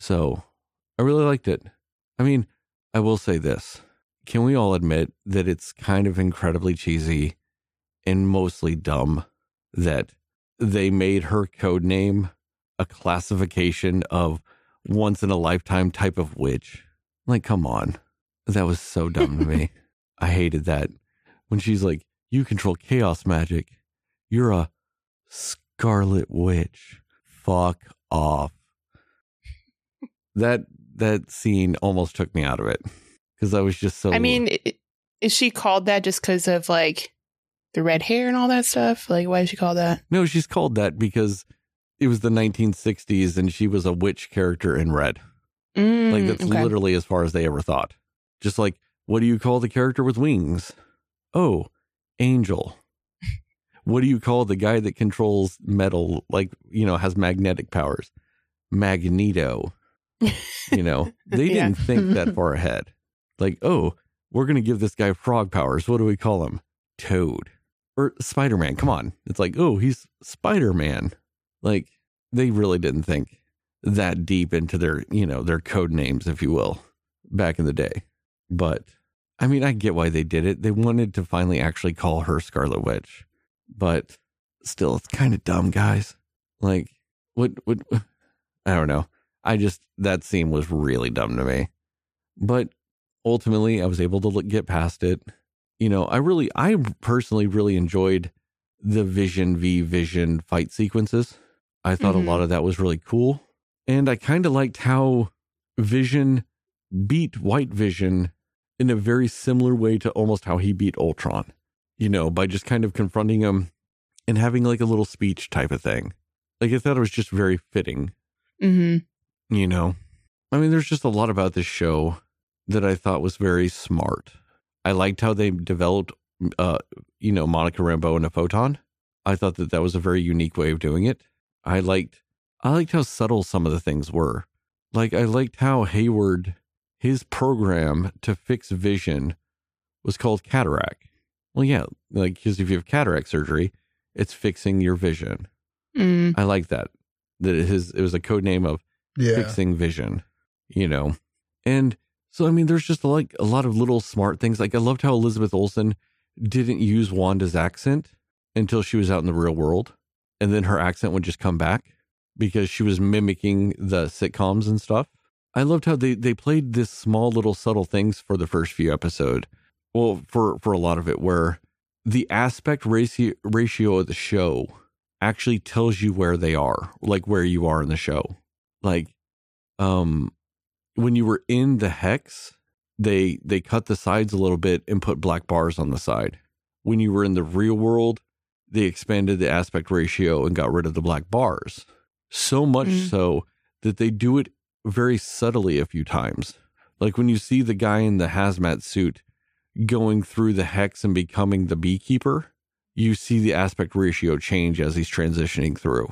So I really liked it. I mean, I will say this can we all admit that it's kind of incredibly cheesy and mostly dumb that they made her code name a classification of once in a lifetime type of witch? Like, come on. That was so dumb to me. I hated that. When she's like, You control chaos magic. You're a scarlet witch. Fuck off. That that scene almost took me out of it because I was just so I mean, is she called that just because of like the red hair and all that stuff? Like, why is she called that? No, she's called that because it was the 1960s and she was a witch character in red. Mm, Like that's okay. literally as far as they ever thought. Just like, what do you call the character with wings? Oh, angel. what do you call the guy that controls metal, like, you know, has magnetic powers? Magneto. You know, they Yeah. didn't think that far ahead. Like, oh, we're going to give this guy frog powers. What do we call him? Toad or Spider Man. Come on. It's like, oh, he's Spider Man. Like, they really didn't think that deep into their, you know, their code names, if you will, back in the day. But I mean, I get why they did it. They wanted to finally actually call her Scarlet Witch, but still, it's kind of dumb, guys. Like, what, what, I don't know. I just, that scene was really dumb to me. But ultimately, I was able to look, get past it. You know, I really, I personally really enjoyed the Vision v Vision fight sequences. I thought Mhm. a lot of that was really cool. And I kind of liked how Vision beat White Vision in a very similar way to almost how he beat Ultron, you know, by just kind of confronting him and having like a little speech type of thing. Like I thought it was just very fitting, hmm you know. I mean, there's just a lot about this show that I thought was very smart. I liked how they developed, uh, you know, Monica Rambeau and a photon. I thought that that was a very unique way of doing it. I liked, I liked how subtle some of the things were. Like I liked how Hayward, his program to fix vision, was called cataract. Well, yeah, like because if you have cataract surgery, it's fixing your vision. mm I like that. That his it was a code name of Yeah. fixing vision, you know. And so I mean there's just like a lot of little smart things. Like I loved how Elizabeth Olsen didn't use Wanda's accent until she was out in the real world. And then her accent would just come back because she was mimicking the sitcoms and stuff. I loved how they they played this small little subtle things for the first few episode. Well, for for a lot of it where the aspect ratio ratio of the show actually tells you where they are, like where you are in the show. Like um when you were in the hex, they they cut the sides a little bit and put black bars on the side. When you were in the real world, they expanded the aspect ratio and got rid of the black bars. So much Mm. so that they do it very subtly a few times. Like when you see the guy in the hazmat suit going through the hex and becoming the beekeeper, you see the aspect ratio change as he's transitioning through.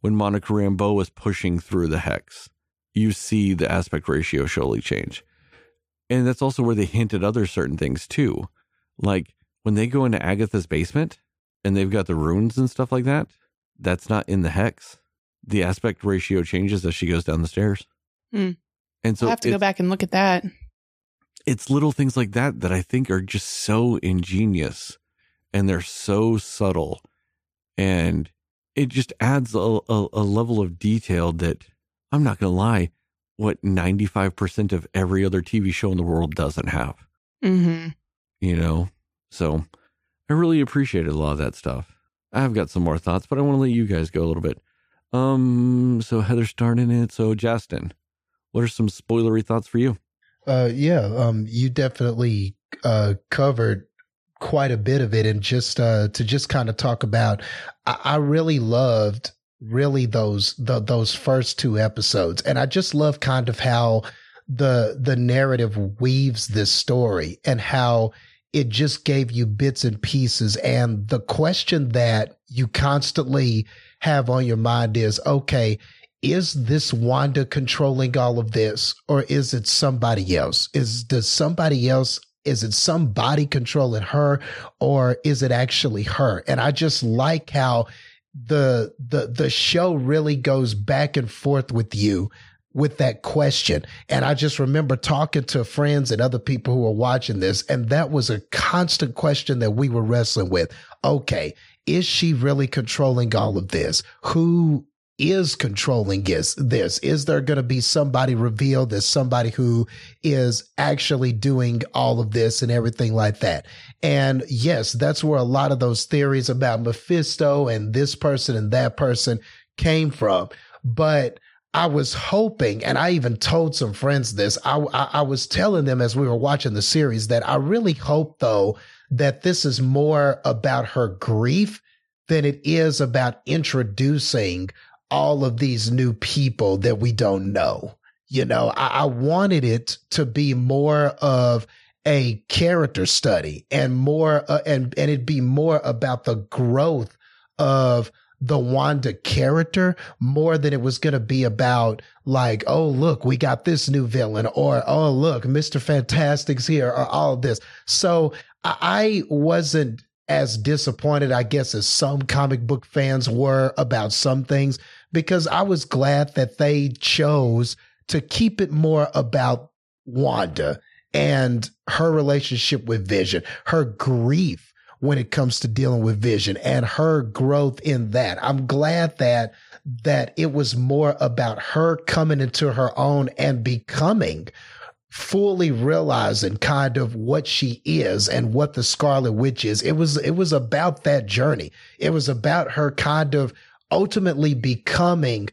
When Monica Rambeau is pushing through the hex, you see the aspect ratio surely change. And that's also where they hint at other certain things too. Like when they go into Agatha's basement and they've got the runes and stuff like that, that's not in the hex. The aspect ratio changes as she goes down the stairs. Hmm. And so I'll have to go back and look at that. it's little things like that that I think are just so ingenious and they're so subtle. And it just adds a, a, a level of detail that I'm not going to lie, what 95% of every other TV show in the world doesn't have, hmm you know? So I really appreciated a lot of that stuff. I've got some more thoughts, but I want to let you guys go a little bit. Um, so Heather starred in it. So Justin, what are some spoilery thoughts for you? Uh, yeah, um, you definitely uh, covered quite a bit of it, and just uh, to just kind of talk about, I, I really loved really those the, those first two episodes, and I just love kind of how the the narrative weaves this story and how it just gave you bits and pieces, and the question that you constantly have on your mind is, okay, is this Wanda controlling all of this or is it somebody else? Is does somebody else is it somebody controlling her or is it actually her? And I just like how the the the show really goes back and forth with you with that question. And I just remember talking to friends and other people who were watching this and that was a constant question that we were wrestling with. Okay, is she really controlling all of this? Who is controlling is this? Is there going to be somebody revealed as somebody who is actually doing all of this and everything like that? And yes, that's where a lot of those theories about Mephisto and this person and that person came from. But I was hoping, and I even told some friends this. I, I, I was telling them as we were watching the series that I really hope, though, that this is more about her grief than it is about introducing all of these new people that we don't know. You know, I, I wanted it to be more of a character study and more uh, and and it'd be more about the growth of the Wanda character more than it was going to be about like, oh, look, we got this new villain or, oh, look, Mr. Fantastic's here or all this. So I wasn't as disappointed, I guess, as some comic book fans were about some things because I was glad that they chose to keep it more about Wanda and her relationship with Vision, her grief when it comes to dealing with vision and her growth in that. I'm glad that that it was more about her coming into her own and becoming fully realizing kind of what she is and what the Scarlet Witch is. It was it was about that journey. It was about her kind of ultimately becoming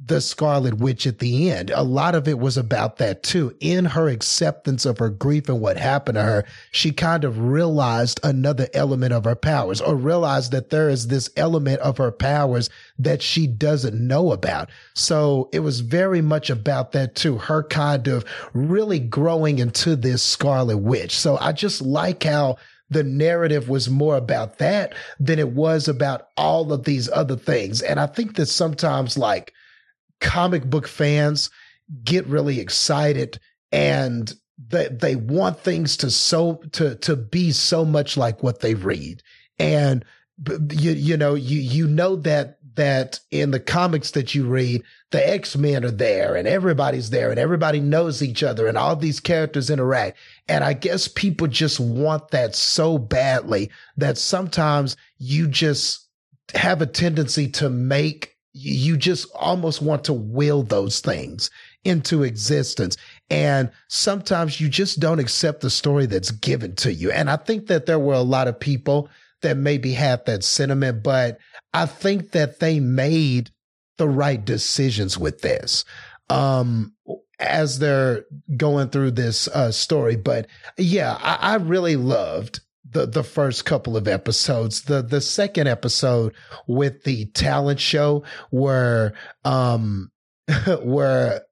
the Scarlet Witch at the end. A lot of it was about that too. In her acceptance of her grief and what happened to her, she kind of realized another element of her powers or realized that there is this element of her powers that she doesn't know about. So it was very much about that too. Her kind of really growing into this Scarlet Witch. So I just like how the narrative was more about that than it was about all of these other things. And I think that sometimes like, comic book fans get really excited and they, they want things to so to to be so much like what they read. And you you know you you know that that in the comics that you read the x-men are there and everybody's there and everybody knows each other and all these characters interact. And i guess people just want that so badly that sometimes you just have a tendency to make you just almost want to will those things into existence. And sometimes you just don't accept the story that's given to you. And I think that there were a lot of people that maybe had that sentiment, but I think that they made the right decisions with this. Um, as they're going through this uh, story. But yeah, I, I really loved the the first couple of episodes. The the second episode with the talent show where um where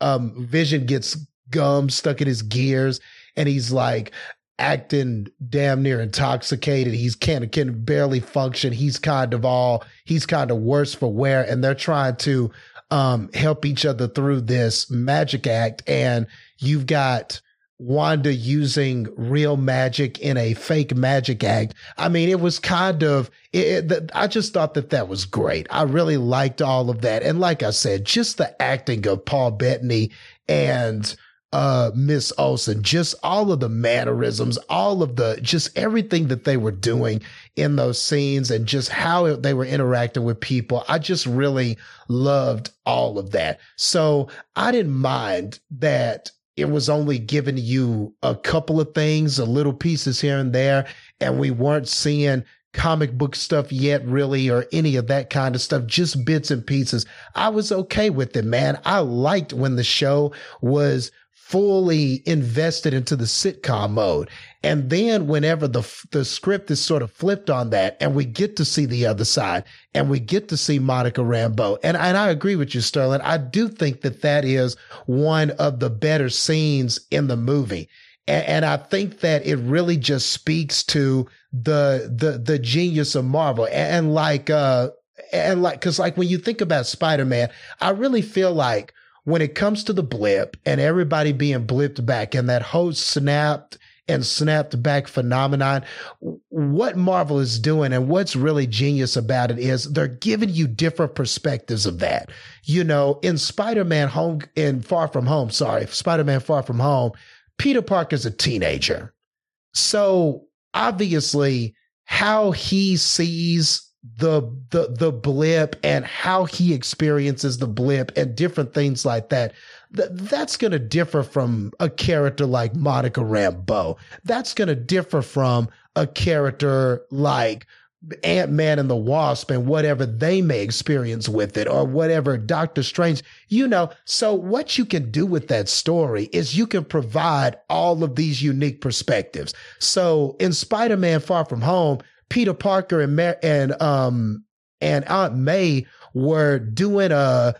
um Vision gets gum stuck in his gears and he's like acting damn near intoxicated. He's can can barely function. He's kind of all he's kind of worse for wear and they're trying to um help each other through this magic act and you've got Wanda using real magic in a fake magic act. I mean, it was kind of, it, I just thought that that was great. I really liked all of that. And like I said, just the acting of Paul Bettany and, uh, Miss Olsen, just all of the mannerisms, all of the, just everything that they were doing in those scenes and just how they were interacting with people. I just really loved all of that. So I didn't mind that it was only giving you a couple of things, a little pieces here and there, and we weren't seeing comic book stuff yet, really, or any of that kind of stuff, just bits and pieces. I was okay with it, man. I liked when the show was fully invested into the sitcom mode. And then whenever the the script is sort of flipped on that and we get to see the other side and we get to see Monica Rambeau. And, and I agree with you, Sterling. I do think that that is one of the better scenes in the movie. And, and I think that it really just speaks to the, the, the genius of Marvel and, and like, uh, and like, cause like when you think about Spider-Man, I really feel like when it comes to the blip and everybody being blipped back and that whole snapped and snapped back phenomenon, what Marvel is doing and what's really genius about it is they're giving you different perspectives of that. You know, in Spider-Man Home, in Far From Home, sorry, Spider-Man Far From Home, Peter Parker's a teenager. So obviously how he sees the the the blip and how he experiences the blip and different things like that th- that's going to differ from a character like Monica Rambeau. That's going to differ from a character like Ant-Man and the Wasp and whatever they may experience with it or whatever Doctor Strange. You know so what you can do with that story is you can provide all of these unique perspectives. So in Spider-Man Far From Home Peter Parker and and um and Aunt May were doing a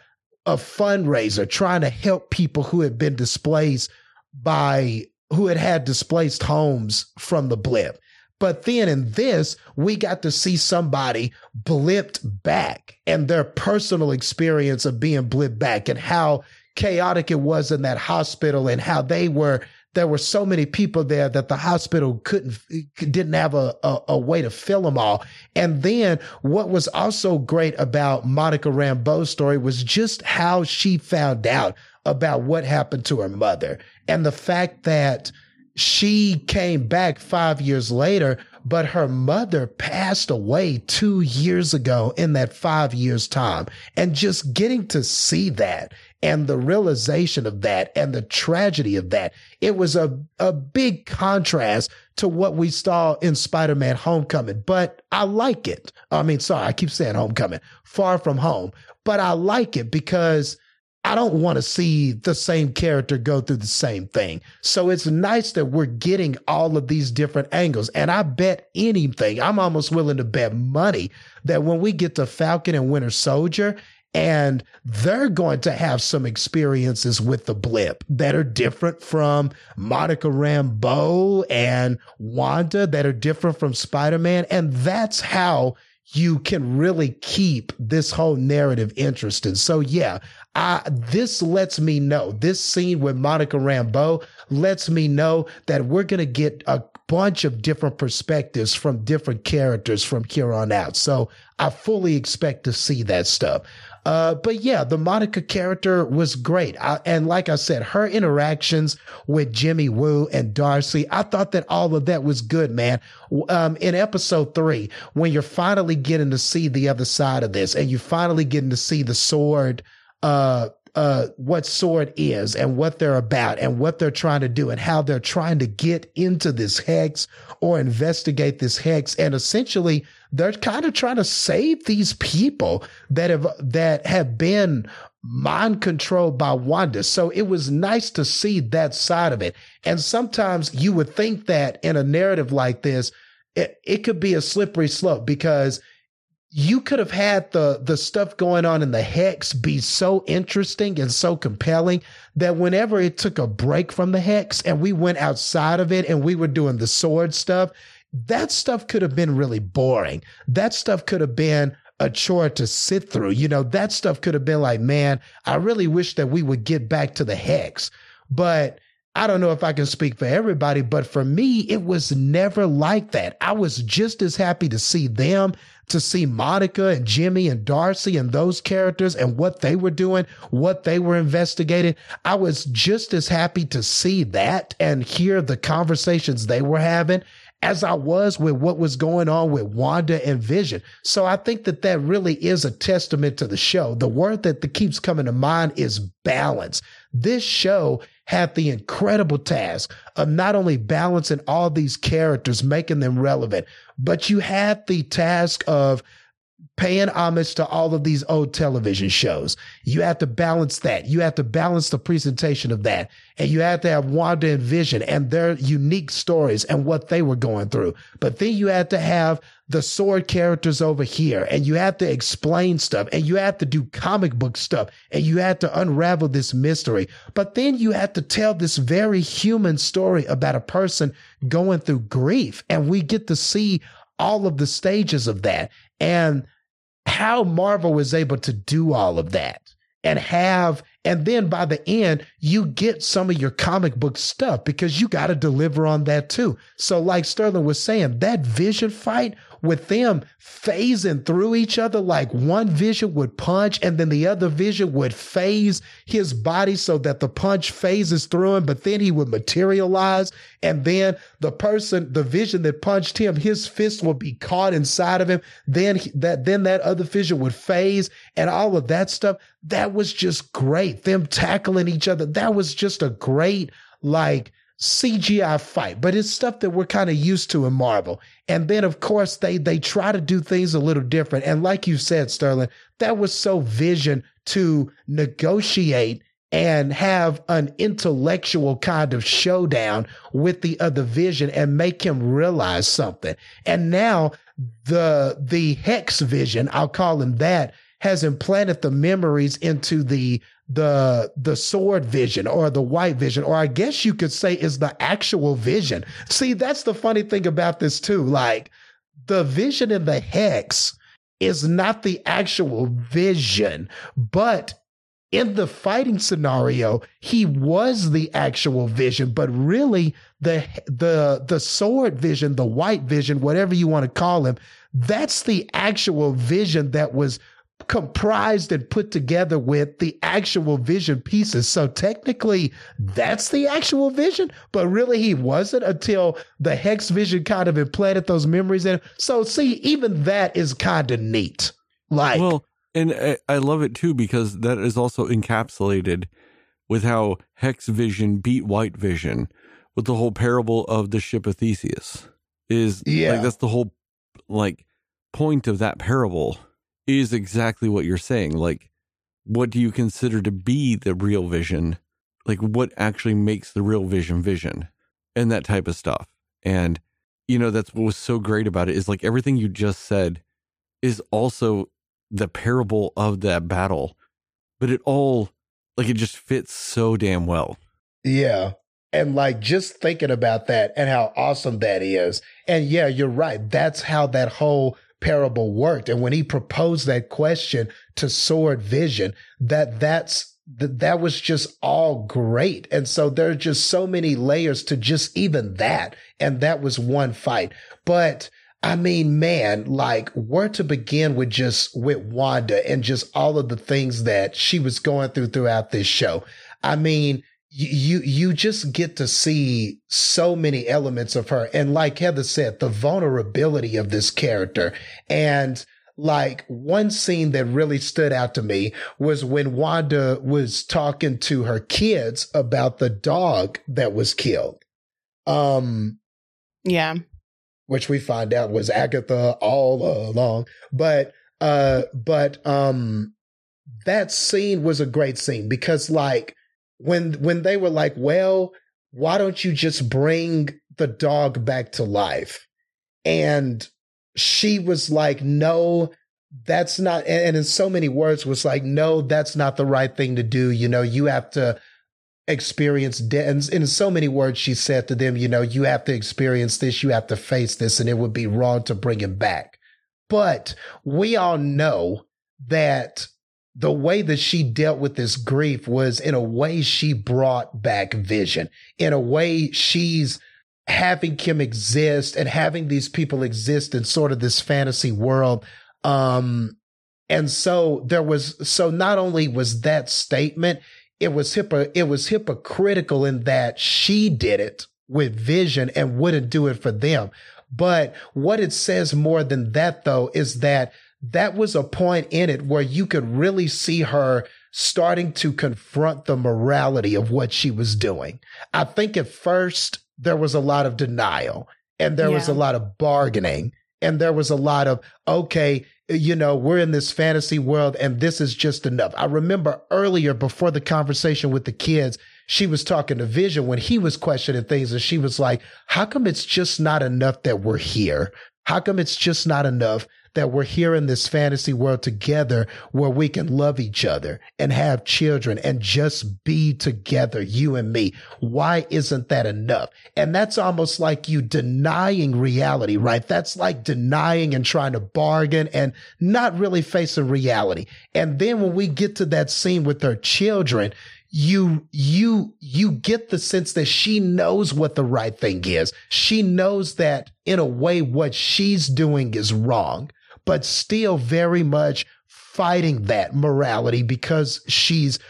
a fundraiser trying to help people who had been displaced by who had had displaced homes from the blip. But then in this, we got to see somebody blipped back and their personal experience of being blipped back and how chaotic it was in that hospital and how they were there were so many people there that the hospital couldn't didn't have a, a, a, way to fill them all. And then what was also great about monica rambeau's story was just how she found out about what happened to her mother and the fact that she came back five years later but her mother passed away two years ago in that five years time. And just getting to see that and the realization of that and the tragedy of that. It was a, a big contrast to what we saw in Spider-Man Homecoming, but I like it. I mean, sorry, I keep saying Homecoming, Far From Home, but I like it because I don't want to see the same character go through the same thing. So it's nice that we're getting all of these different angles. And I bet anything, I'm almost willing to bet money that when we get to Falcon and Winter Soldier and they're going to have some experiences with the blip that are different from Monica Rambeau and Wanda, that are different from Spider Man. And that's how you can really keep this whole narrative interesting. So, yeah, I, this lets me know this scene with Monica Rambeau lets me know that we're going to get a bunch of different perspectives from different characters from here on out. So I fully expect to see that stuff. Uh, but yeah, the Monica character was great. I, and like I said, her interactions with Jimmy Woo and Darcy, I thought that all of that was good, man. Um, in episode three, when you're finally getting to see the other side of this and you're finally getting to see the sword, uh, uh, what sword is and what they're about and what they're trying to do and how they're trying to get into this hex or investigate this hex. And essentially, they're kind of trying to save these people that have, that have been mind controlled by Wanda. So it was nice to see that side of it. And sometimes you would think that in a narrative like this, it, it could be a slippery slope because you could have had the the stuff going on in the hex be so interesting and so compelling that whenever it took a break from the hex and we went outside of it and we were doing the sword stuff that stuff could have been really boring. That stuff could have been a chore to sit through. You know that stuff could have been like man i really wish that we would get back to the hex. But I don't know if I can speak for everybody, but for me, it was never like that. I was just as happy to see them, to see Monica and Jimmy and Darcy and those characters and what they were doing, what they were investigating. I was just as happy to see that and hear the conversations they were having as I was with what was going on with Wanda and Vision. So I think that that really is a testament to the show. The word that, keeps coming to mind is balance. This show had the incredible task of not only balancing all these characters, making them relevant, but you had the task of paying homage to all of these old television shows. You have to balance that. You have to balance the presentation of that. And you have to have Wanda and Vision and their unique stories and what they were going through. But then you have to have the sword characters over here and you have to explain stuff and you have to do comic book stuff and you have to unravel this mystery. But then you have to tell this very human story about a person going through grief. And we get to see all of the stages of that and how Marvel was able to do all of that and have and then by the end you get some of your comic book stuff because you got to deliver on that too. So like sterling was saying that vision fight with them phasing through each other like one vision would punch and then the other vision would phase his body so that the punch phases through him, but then he would materialize. And then the person, the vision that punched him, his fist would be caught inside of him. Then that, then that other vision would phase and all of that stuff. That was just great. Them tackling each other. That was just a great, like, CGI fight, but it's stuff that we're kind of used to in Marvel. And then of course they they try to do things a little different. And like you said, Sterling, that was so vision to negotiate and have an intellectual kind of showdown with the other vision and make him realize something. And now the the hex vision, I'll call him that, has implanted the memories into the the the sword vision or the white vision or i guess you could say is the actual vision. See that's the funny thing about this too. Like the vision in the hex is not the actual vision but in the fighting scenario he was the actual vision but really the the the sword vision the white vision whatever you want to call him that's the actual vision that was comprised and put together with the actual vision pieces. So technically, that's the actual vision, but really he wasn't until the hex vision kind of implanted those memories in. So see, even that is kind of neat. Like, well, and I, I love it too because that is also encapsulated with how Hex Vision beat White Vision with the whole parable of the ship of Theseus. Is Yeah. like that's the whole like point of that parable is exactly what you're saying. Like, what do you consider to be the real vision? Like, what actually makes the real vision vision, and that type of stuff. And you know, that's what was so great about it is like everything you just said is also the parable of that battle, but it all like it just fits so damn well. Yeah. And like just thinking about that and how awesome that is. And yeah, you're right. That's how that whole parable worked. And when he proposed that question to Sword Vision, that that's that that was just all great. And so there are just so many layers to just even that. And that was one fight. But I mean, man, like where to begin with just with Wanda and just all of the things that she was going through throughout this show. I mean, you you just get to see so many elements of her and like heather said the vulnerability of this character and like one scene that really stood out to me was when wanda was talking to her kids about the dog that was killed um Yeah. which we find out was Agatha all along. But uh but um that scene was a great scene because like when when they were like, well, why don't you just bring the dog back to life? And she was like, no, that's not and in so many words was like, no, that's not the right thing to do. You know, you have to experience death. And in so many words, she said to them, you know, you have to experience this, you have to face this, and it would be wrong to bring him back. But we all know that the way that she dealt with this grief was in a way she brought back vision. In a way, she's having Kim exist and having these people exist in sort of this fantasy world. Um, and so there was, so not only was that statement, it was it was hypocritical in that she did it with vision and wouldn't do it for them. But what it says more than that though is that that was a point in it where you could really see her starting to confront the morality of what she was doing. I think at first there was a lot of denial and there was a lot of bargaining and there was a lot of, okay, you know, we're in this fantasy world and this is just enough. I remember earlier before the conversation with the kids, she was talking to Vision when he was questioning things and she was like, how come it's just not enough that we're here? How come it's just not enough that we're here in this fantasy world together where we can love each other and have children and just be together, you and me? Why isn't that enough? And that's almost like you denying reality, right? That's like denying and trying to bargain and not really facing reality. And then when we get to that scene with her children, you you you get the sense that she knows what the right thing is. She knows that in a way what she's doing is wrong, but still very much fighting that morality because she's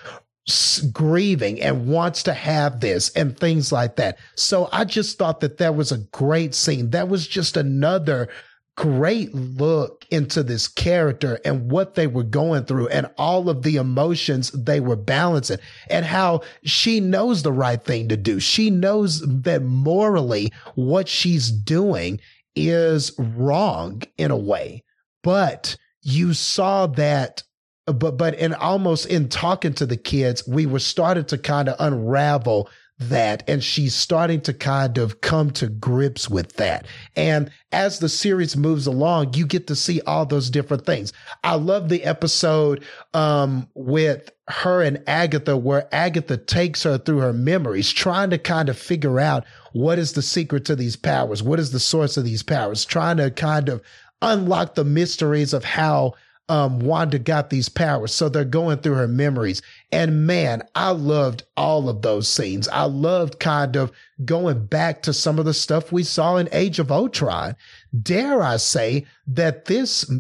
grieving and wants to have this and things like that. So I just thought that that was a great scene. That was just another great look into this character and what they were going through and all of the emotions they were balancing and how she knows the right thing to do. She knows that morally what she's doing is wrong in a way, but you saw that but but and almost in talking to the kids we were starting to kind of unravel that and she's starting to kind of come to grips with that. And as the series moves along, you get to see all those different things. I love the episode um, with her and Agatha where Agatha takes her through her memories, trying to kind of figure out what is the secret to these powers? What is the source of these powers? Trying to kind of unlock the mysteries of how um, Wanda got these powers. So they're going through her memories. And man, I loved all of those scenes. I loved kind of going back to some of the stuff we saw in Age of Ultron. Dare I say that this,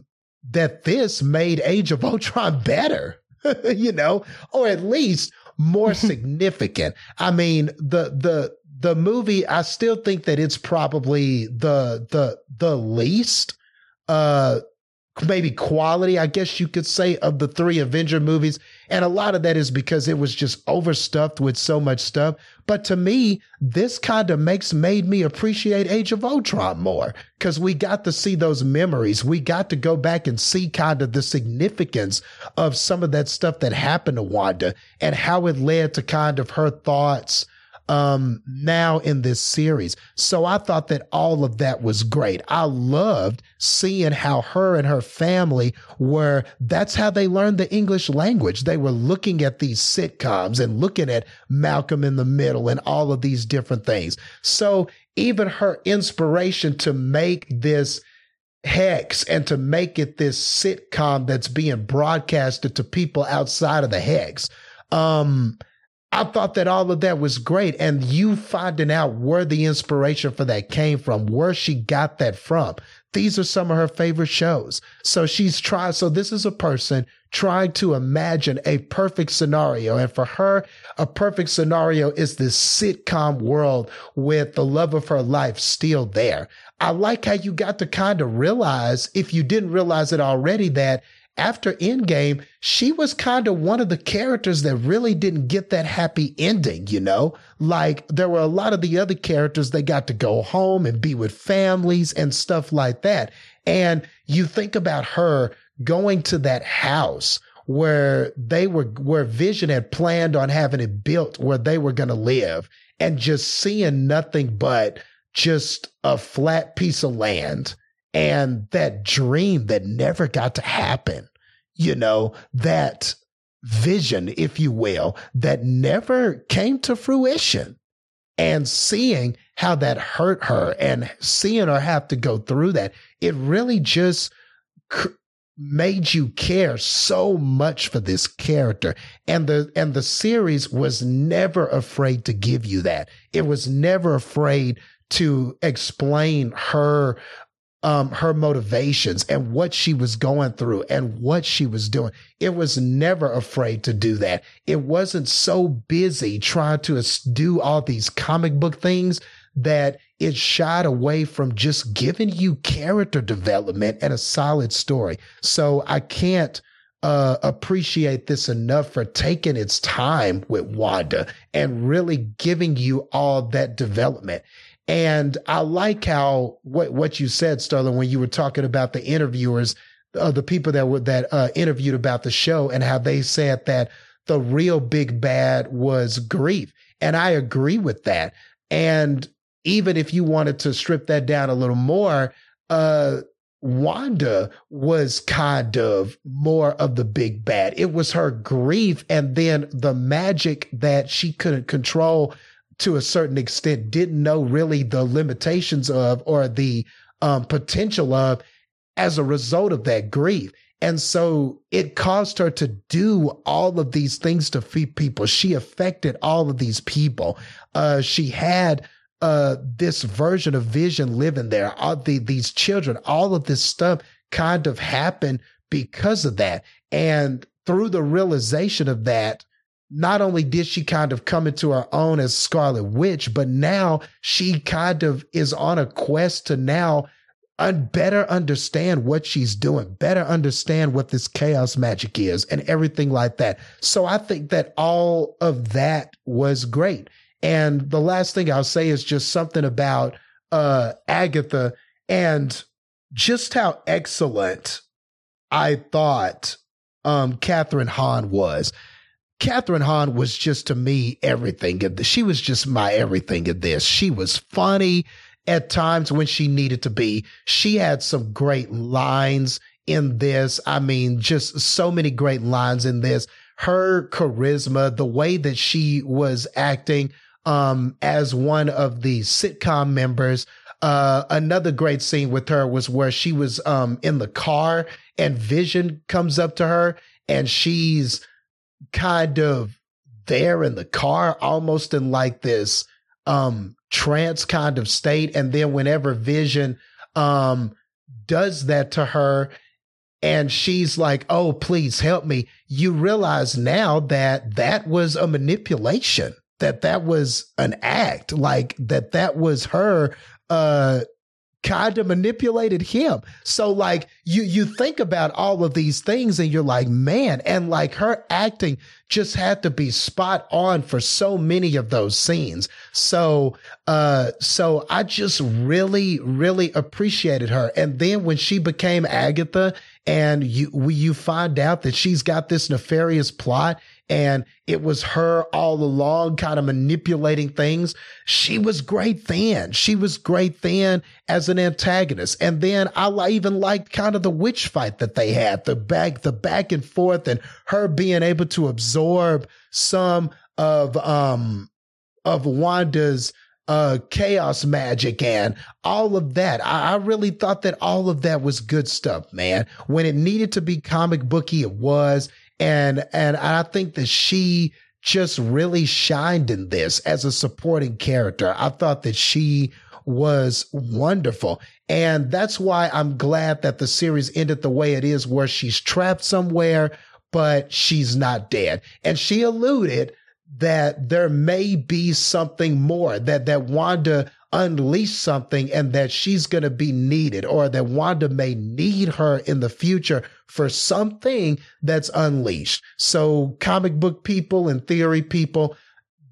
that this made Age of Ultron better, you know, or at least more significant. I mean, the, the, the movie, I still think that it's probably the, the, the least, uh, maybe quality, I guess you could say, of the three Avenger movies. And a lot of that is because it was just overstuffed with so much stuff. But to me, this kind of makes made me appreciate Age of Ultron more because we got to see those memories. We got to go back and see kind of the significance of some of that stuff that happened to Wanda and how it led to kind of her thoughts um, now in this series. So I thought that all of that was great. I loved seeing how her and her family were, that's how they learned the English language. They were looking at these sitcoms and looking at Malcolm in the Middle and all of these different things. So even her inspiration to make this hex and to make it this sitcom that's being broadcasted to people outside of the hex. Um, I thought that all of that was great. And you finding out where the inspiration for that came from, where she got that from. These are some of her favorite shows. So she's trying. So this is a person trying to imagine a perfect scenario. And for her, a perfect scenario is this sitcom world with the love of her life still there. I like how you got to kind of realize, if you didn't realize it already, that after Endgame, she was kind of one of the characters that really didn't get that happy ending, you know? Like there were a lot of the other characters that got to go home and be with families and stuff like that. And you think about her going to that house where they were, where Vision had planned on having it built where they were going to live and just seeing nothing but just a flat piece of land and that dream that never got to happen you know, that vision, if you will, that never came to fruition. And seeing how that hurt her and seeing her have to go through that, it really just made you care so much for this character and the and the series was never afraid to give you that it was never afraid to explain her um, her motivations and what she was going through and what she was doing. It was never afraid to do that. It wasn't so busy trying to do all these comic book things that it shied away from just giving you character development and a solid story. So I can't uh, appreciate this enough for taking its time with Wanda and really giving you all that development. And I like how what what you said, Sterling, when you were talking about the interviewers, uh, the people that were that uh, interviewed about the show, and how they said that the real big bad was grief, and I agree with that. And even if you wanted to strip that down a little more, uh, Wanda was kind of more of the big bad. It was her grief and then the magic that she couldn't control to a certain extent didn't know really the limitations of or the um, potential of as a result of that grief. And so it caused her to do all of these things to feed people. She affected all of these people. Uh, she had uh, this version of vision living there. All the, these children, all of this stuff kind of happened because of that. And through the realization of that, not only did she kind of come into her own as Scarlet Witch, but now she kind of is on a quest to now un- better understand what she's doing, better understand what this chaos magic is and everything like that. So I think that all of that was great. And the last thing I'll say is just something about uh, Agatha and just how excellent I thought um, Kathryn Hahn was Kathryn Hahn was just to me everything. She was just my everything in this. She was funny at times when she needed to be. She had some great lines in this. I mean, just so many great lines in this. Her charisma, the way that she was acting um, as one of the sitcom members. Uh, another great scene with her was where she was um, in the car and Vision comes up to her and she's kind of there in the car, almost in like this um, trance kind of state. And then whenever Vision um, does that to her, and she's like, "Oh, please help me." You realize now that that was a manipulation, that that was an act, like that that was her uh kind of manipulated him. So like you you think about all of these things and you're like, man, and like her acting just had to be spot on for so many of those scenes. So uh so I just really really appreciated her. And then when she became Agatha and you you find out that she's got this nefarious plot and it was her all along kind of manipulating things. She was great then. She was great then as an antagonist. And then I even liked kind of the witch fight that they had, the back, the back and forth and her being able to absorb some of, um, of Wanda's, uh, chaos magic and all of that. I, I, really thought that all of that was good stuff, man. When it needed to be comic booky, it was and and I think that she just really shined in this as a supporting character. I thought that she was wonderful. And that's why I'm glad that the series ended the way it is, where she's trapped somewhere, but she's not dead. And she alluded that there may be something more that, that Wanda unleash something and that she's going to be needed or that Wanda may need her in the future for something that's unleashed. So comic book people and theory people,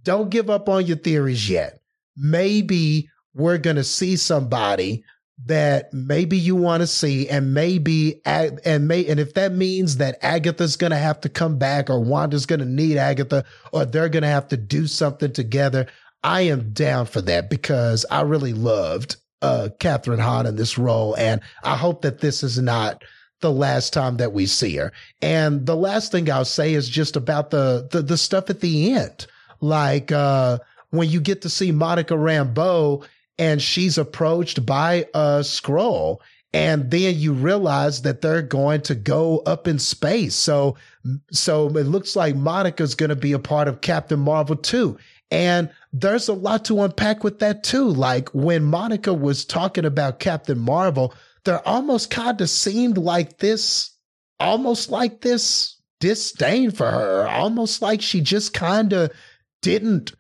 don't give up on your theories yet. Maybe we're going to see somebody that maybe you want to see and maybe and may and if that means that Agatha's going to have to come back or Wanda's going to need Agatha or they're going to have to do something together I am down for that because I really loved uh, Kathryn Hahn in this role. And I hope that this is not the last time that we see her. And the last thing I'll say is just about the, the, the stuff at the end. Like, uh, when you get to see Monica Rambeau and she's approached by a scroll and then you realize that they're going to go up in space. So, so it looks like Monica's going to be a part of Captain Marvel too. And there's a lot to unpack with that too. Like when Monica was talking about Captain Marvel, there almost kind of seemed like this, almost like this disdain for her, almost like she just kind of didn't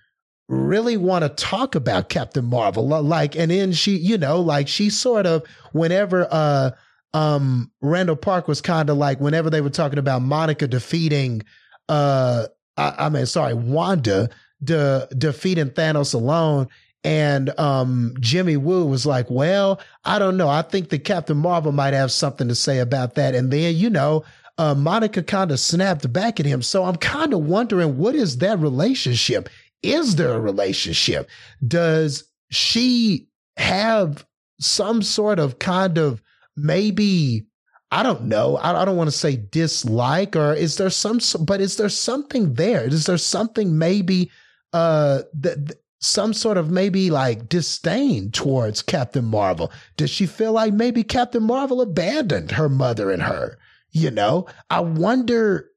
really want to talk about Captain Marvel. Like, and then she, you know, like she sort of, whenever, uh, um, Randall Park was kind of like, whenever they were talking about Monica defeating, uh, I, I mean, sorry, Wanda, de- defeating Thanos alone. And um, Jimmy Woo was like, well, I don't know. I think that Captain Marvel might have something to say about that. And then, you know, uh, Monica kind of snapped back at him. So I'm kind of wondering what is that relationship? Is there a relationship? Does she have some sort of kind of maybe I don't know. I, I don't want to say dislike, or is there some, but is there something there? Is there something maybe uh the, some sort of maybe like disdain towards Captain Marvel? Does she feel like maybe Captain Marvel abandoned her mother and her? You know, I wonder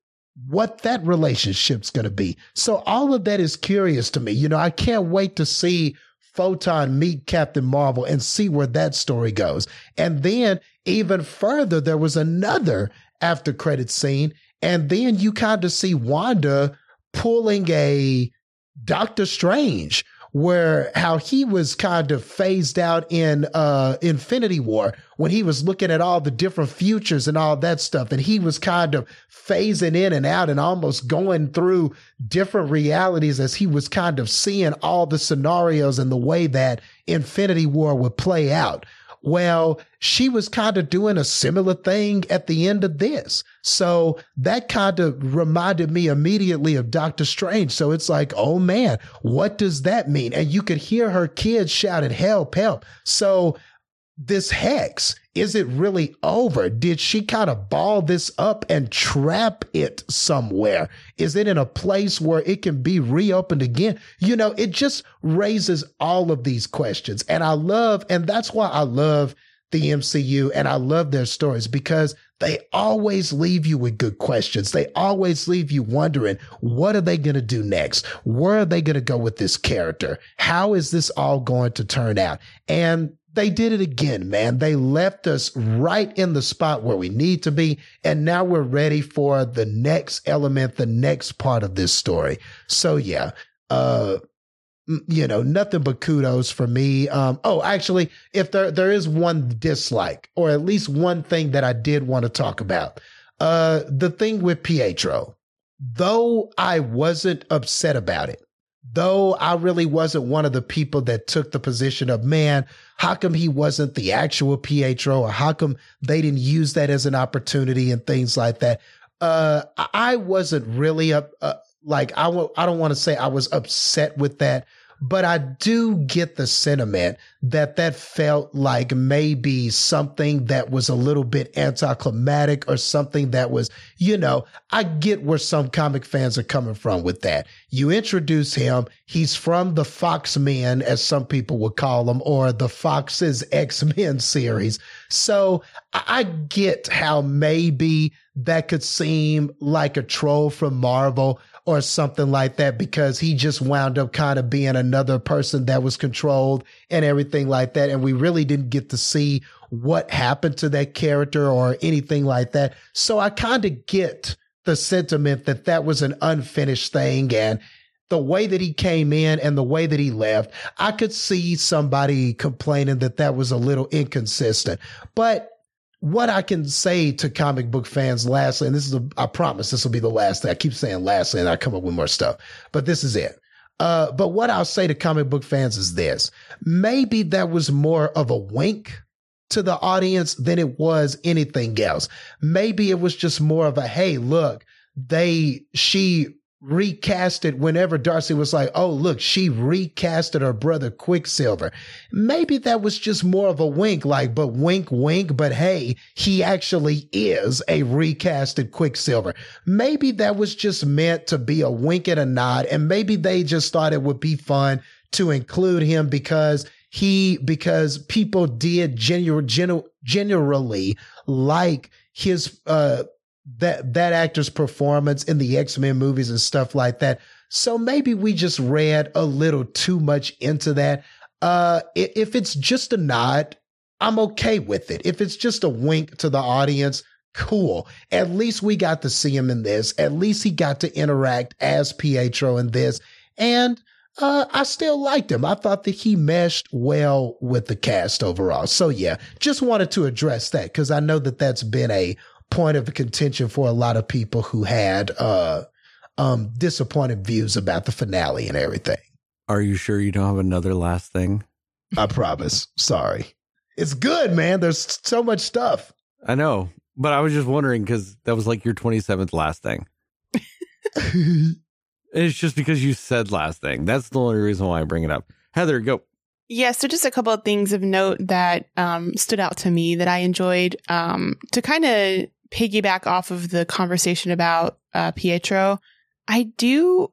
what that relationship's going to be. So all of that is curious to me. You know, I can't wait to see Photon meet Captain Marvel and see where that story goes. And then even further, there was another after credit scene. And then you kind of see Wanda pulling a Doctor Strange, where how he was kind of phased out in uh Infinity War when he was looking at all the different futures and all that stuff and he was kind of phasing in and out and almost going through different realities as he was kind of seeing all the scenarios and the way that Infinity War would play out. Well, she was kind of doing a similar thing at the end of this. So that kind of reminded me immediately of Doctor Strange. So it's like, oh man, what does that mean? And you could hear her kids shouting, help, help. So this hex, is it really over? Did she kind of ball this up and trap it somewhere? Is it in a place where it can be reopened again? You know, it just raises all of these questions. And I love, and that's why I love the MCU and I love their stories because they always leave you with good questions. They always leave you wondering, what are they going to do next? Where are they going to go with this character? How is this all going to turn out? And they did it again, man. They left us right in the spot where we need to be. And now we're ready for the next element, the next part of this story. So yeah, uh, you know, nothing but kudos for me. Um, oh, actually, if there, there is one dislike or at least one thing that I did want to talk about, uh, the thing with Pietro, though I wasn't upset about it, though I really wasn't one of the people that took the position of, man, how come he wasn't the actual Pietro or how come they didn't use that as an opportunity and things like that? Uh, I wasn't really up, uh, like, I w- I don't want to say I was upset with that but I do get the sentiment that that felt like maybe something that was a little bit anticlimactic or something that was, you know, I get where some comic fans are coming from with that. You introduce him, he's from the Fox Men, as some people would call them, or the Fox's X Men series. So I get how maybe that could seem like a troll from Marvel or something like that because he just wound up kind of being another person that was controlled and everything like that. And we really didn't get to see what happened to that character or anything like that. So I kind of get the sentiment that that was an unfinished thing and the way that he came in and the way that he left, I could see somebody complaining that that was a little inconsistent. But what I can say to comic book fans lastly, and this is a, I promise this will be the last thing. I keep saying lastly and I come up with more stuff, but this is it. Uh, but what I'll say to comic book fans is this. Maybe that was more of a wink to the audience than it was anything else. Maybe it was just more of a, Hey, look, they, she recasted whenever Darcy was like, oh, look, she recasted her brother Quicksilver. Maybe that was just more of a wink, like, but wink, wink, but hey, he actually is a recasted Quicksilver. Maybe that was just meant to be a wink and a nod, and maybe they just thought it would be fun to include him because he, because people did genu- generally like his, uh, that that actor's performance in the X-Men movies and stuff like that. So maybe we just read a little too much into that. Uh, if it's just a nod, I'm okay with it. If it's just a wink to the audience, cool. At least we got to see him in this. At least he got to interact as Pietro in this. And uh, I still liked him. I thought that he meshed well with the cast overall. So yeah, just wanted to address that because I know that that's been a point of contention for a lot of people who had uh, um, disappointed views about the finale and everything. Are you sure you don't have another last thing? I promise. Sorry. It's good, man. There's so much stuff. I know, but I was just wondering because that was like your 27th last thing. it's just because you said last thing. That's the only reason why I bring it up. Heather, go. Yeah, so just a couple of things of note that um, stood out to me that I enjoyed. Um, to kind of piggyback off of the conversation about uh, Pietro, I do,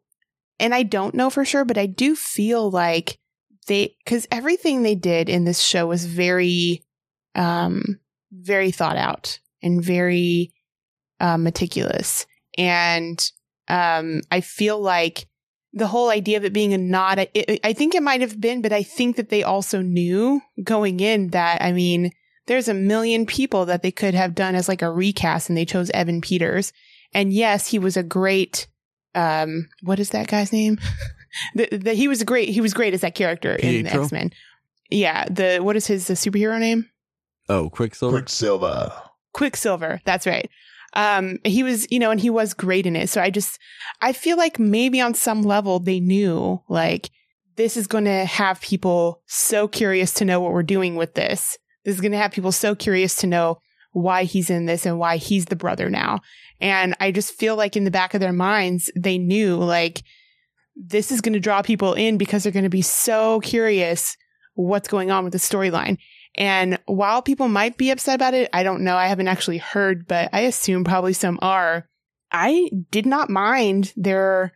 and I don't know for sure, but I do feel like they, because everything they did in this show was very, um, very thought out and very uh, meticulous. And um, I feel like the whole idea of it being a nod, I, I think it might have been, but I think that they also knew going in that, I mean, there's a million people that they could have done as like a recast and they chose Evan Peters. And yes, he was a great, um, what is that guy's name? the, the, he was great. He was great as that character Pietro? in X Men. Yeah. The, what is his the superhero name? Oh, Quicksilver. Quicksilver. Quicksilver. That's right. Um, he was, you know, and he was great in it. So I just, I feel like maybe on some level they knew like this is going to have people so curious to know what we're doing with this This is going to have people so curious to know why he's in this and why he's the brother now. And I just feel like in the back of their minds, they knew like this is going to draw people in because they're going to be so curious what's going on with the storyline. And while people might be upset about it, I don't know. I haven't actually heard, but I assume probably some are. I did not mind their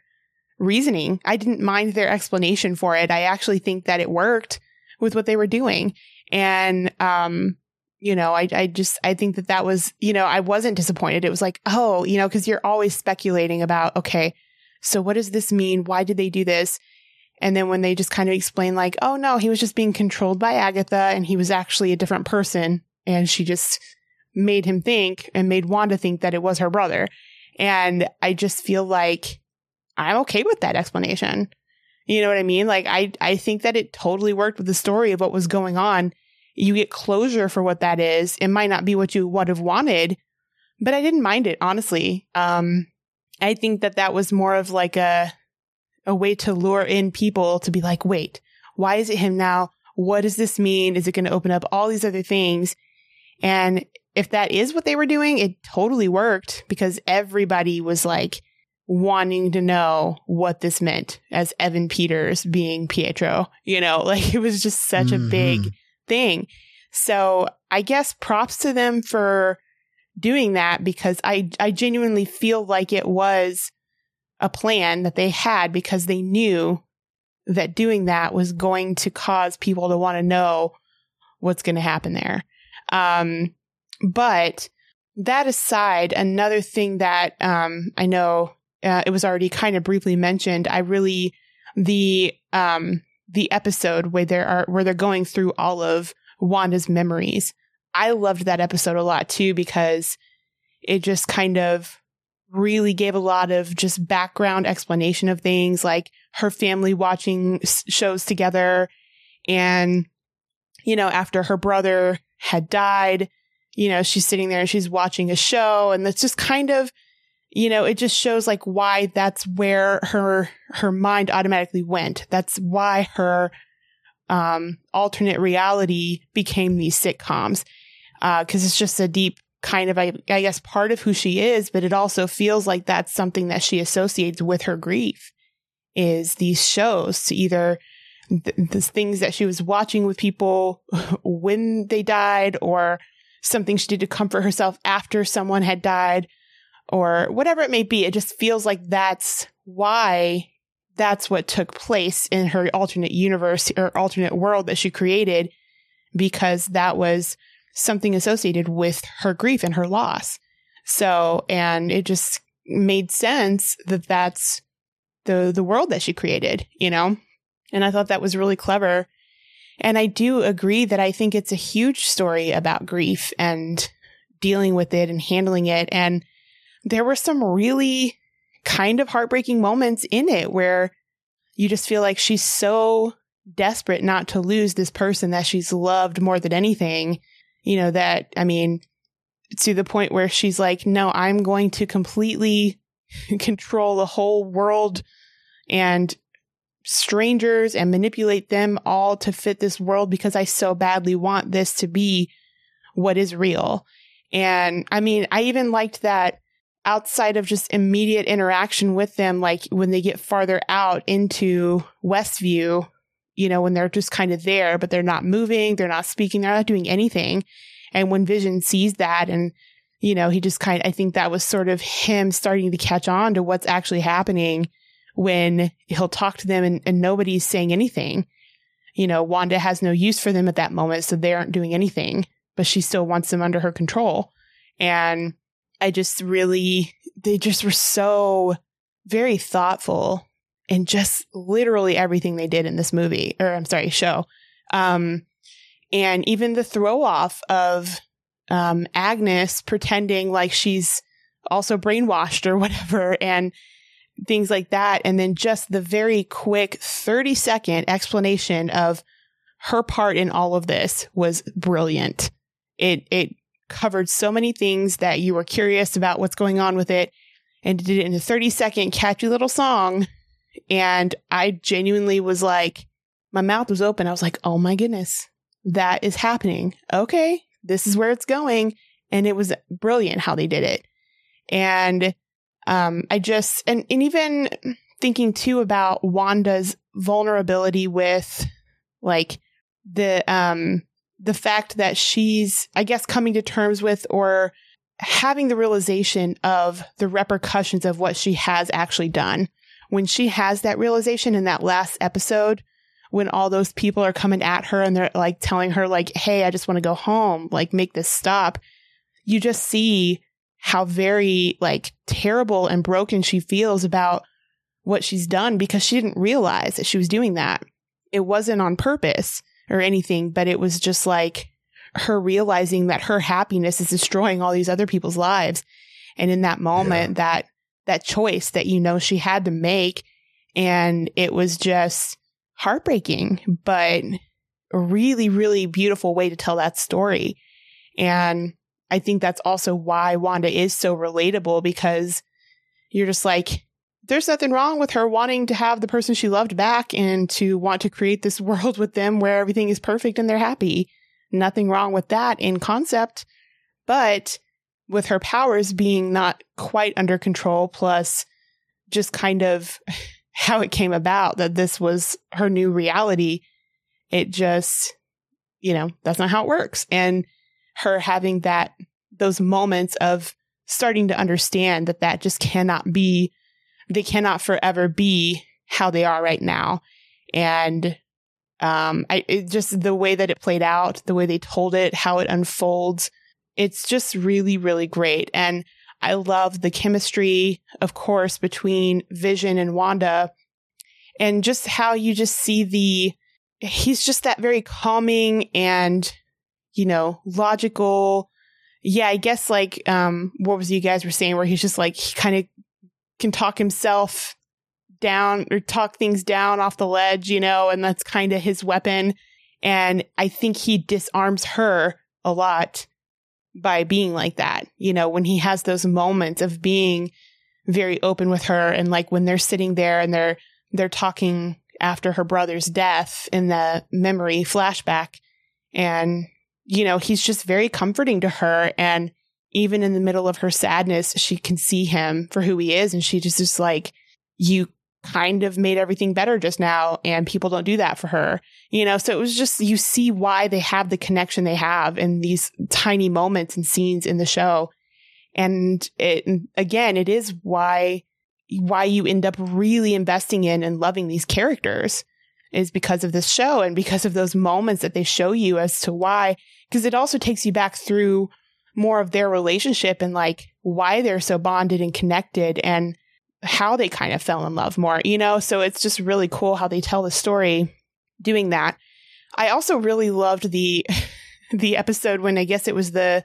reasoning. I didn't mind their explanation for it. I actually think that it worked with what they were doing. And, um, you know, I, I just, I think that that was, you know, I wasn't disappointed. It was like, oh, you know, cause you're always speculating about, okay, so what does this mean? Why did they do this? And then when they just kind of explain like, oh no, he was just being controlled by Agatha and he was actually a different person. And she just made him think and made Wanda think that it was her brother. And I just feel like I'm okay with that explanation. You know what I mean? Like I, I think that it totally worked with the story of what was going on. You get closure for what that is. It might not be what you would have wanted, but I didn't mind it, honestly. Um, I think that that was more of like a, a way to lure in people to be like, wait, why is it him now? What does this mean? Is it going to open up all these other things? And if that is what they were doing, it totally worked because everybody was like wanting to know what this meant as Evan Peters being Pietro. You know, like it was just such mm-hmm. a big mm-hmm. Thing. So I guess props to them for doing that because I, I genuinely feel like it was a plan that they had because they knew that doing that was going to cause people to want to know what's going to happen there. Um, but that aside, another thing that um, I know uh, it was already kind of briefly mentioned. I really the um, the episode where there are where they're going through all of Wanda's memories. I loved that episode a lot too because it just kind of really gave a lot of just background explanation of things like her family watching shows together and you know after her brother had died you know, she's sitting there and she's watching a show and that's just kind of, you know, it just shows like why that's where her, her mind automatically went. That's why her, um, alternate reality became these sitcoms. Uh, cause it's just a deep kind of, I, I guess, part of who she is, but it also feels like that's something that she associates with her grief is these shows to either th- the things that she was watching with people when they died or something she did to comfort herself after someone had died or whatever it may be. It just feels like that's why that's what took place in her alternate universe or alternate world that she created because that was something associated with her grief and her loss. So, and it just made sense that that's the the world that she created, you know? And I thought that was really clever and I do agree that I think it's a huge story about grief and dealing with it and handling it. And there were some really kind of heartbreaking moments in it where you just feel like she's so desperate not to lose this person that she's loved more than anything. You know, that, I mean, to the point where she's like, no, I'm going to completely control the whole world and strangers and manipulate them all to fit this world because I so badly want this to be what is real. And I mean, I even liked that outside of just immediate interaction with them, like when they get farther out into Westview, you know, when they're just kind of there, but they're not moving, they're not speaking, they're not doing anything. And when Vision sees that and you know, he just kind of, I think that was sort of him starting to catch on to what's actually happening when he'll talk to them and, and nobody's saying anything. You know, Wanda has no use for them at that moment, so they aren't doing anything, but she still wants them under her control. And I just really, they just were so very thoughtful in just literally everything they did in this movie, or I'm sorry, show. Um, and even the throw off of um, Agnes pretending like she's also brainwashed or whatever, and things like that. And then just the very quick 30 second explanation of her part in all of this was brilliant. It, it covered so many things that you were curious about what's going on with it and did it in a 30 second catchy little song. And I genuinely was like, my mouth was open. I was like, oh my goodness. that is happening. Okay, this is where it's going. And it was brilliant how they did it. And um, I just, and, and even thinking too about Wanda's vulnerability with like the, um, the fact that she's, I guess, coming to terms with or having the realization of the repercussions of what she has actually done. When she has that realization in that last episode, when all those people are coming at her and they're like telling her like, Hey, I just want to go home, like make this stop. You just see how very like terrible and broken she feels about what she's done because she didn't realize that she was doing that. It wasn't on purpose or anything, but it was just like her realizing that her happiness is destroying all these other people's lives. And in that moment, yeah. that, that choice that, you know, she had to make and it was just heartbreaking, but a really, really beautiful way to tell that story. And I think that's also why Wanda is so relatable because you're just like, there's nothing wrong with her wanting to have the person she loved back and to want to create this world with them where everything is perfect and they're happy. Nothing wrong with that in concept. But with her powers being not quite under control, plus just kind of how it came about that this was her new reality, it just, you know, that's not how it works. And her having that, those moments of starting to understand that that just cannot be, they cannot forever be how they are right now. And, um, I, it just the way that it played out, the way they told it, how it unfolds, it's just really, really great. And I love the chemistry, of course, between Vision and Wanda and just how you just see the, he's just that very calming and, you know, logical. Yeah, I guess like, um, what was you guys were saying where he's just like, he kind of can talk himself down or talk things down off the ledge, you know, and that's kind of his weapon. And I think he disarms her a lot by being like that. You know, when he has those moments of being very open with her and like when they're sitting there and they're, they're talking after her brother's death in the memory flashback. And, you know, he's just very comforting to her. And even in the middle of her sadness, she can see him for who he is. And she just is like, you kind of made everything better just now and people don't do that for her. You know so it was just you see why they have the connection they have in these tiny moments and scenes in the show. And it again it is why why you end up really investing in and loving these characters is because of this show and because of those moments that they show you as to why. Because it also takes you back through more of their relationship and like why they're so bonded and connected and how they kind of fell in love more, you know? So it's just really cool how they tell the story doing that. I also really loved the the episode when I guess it was the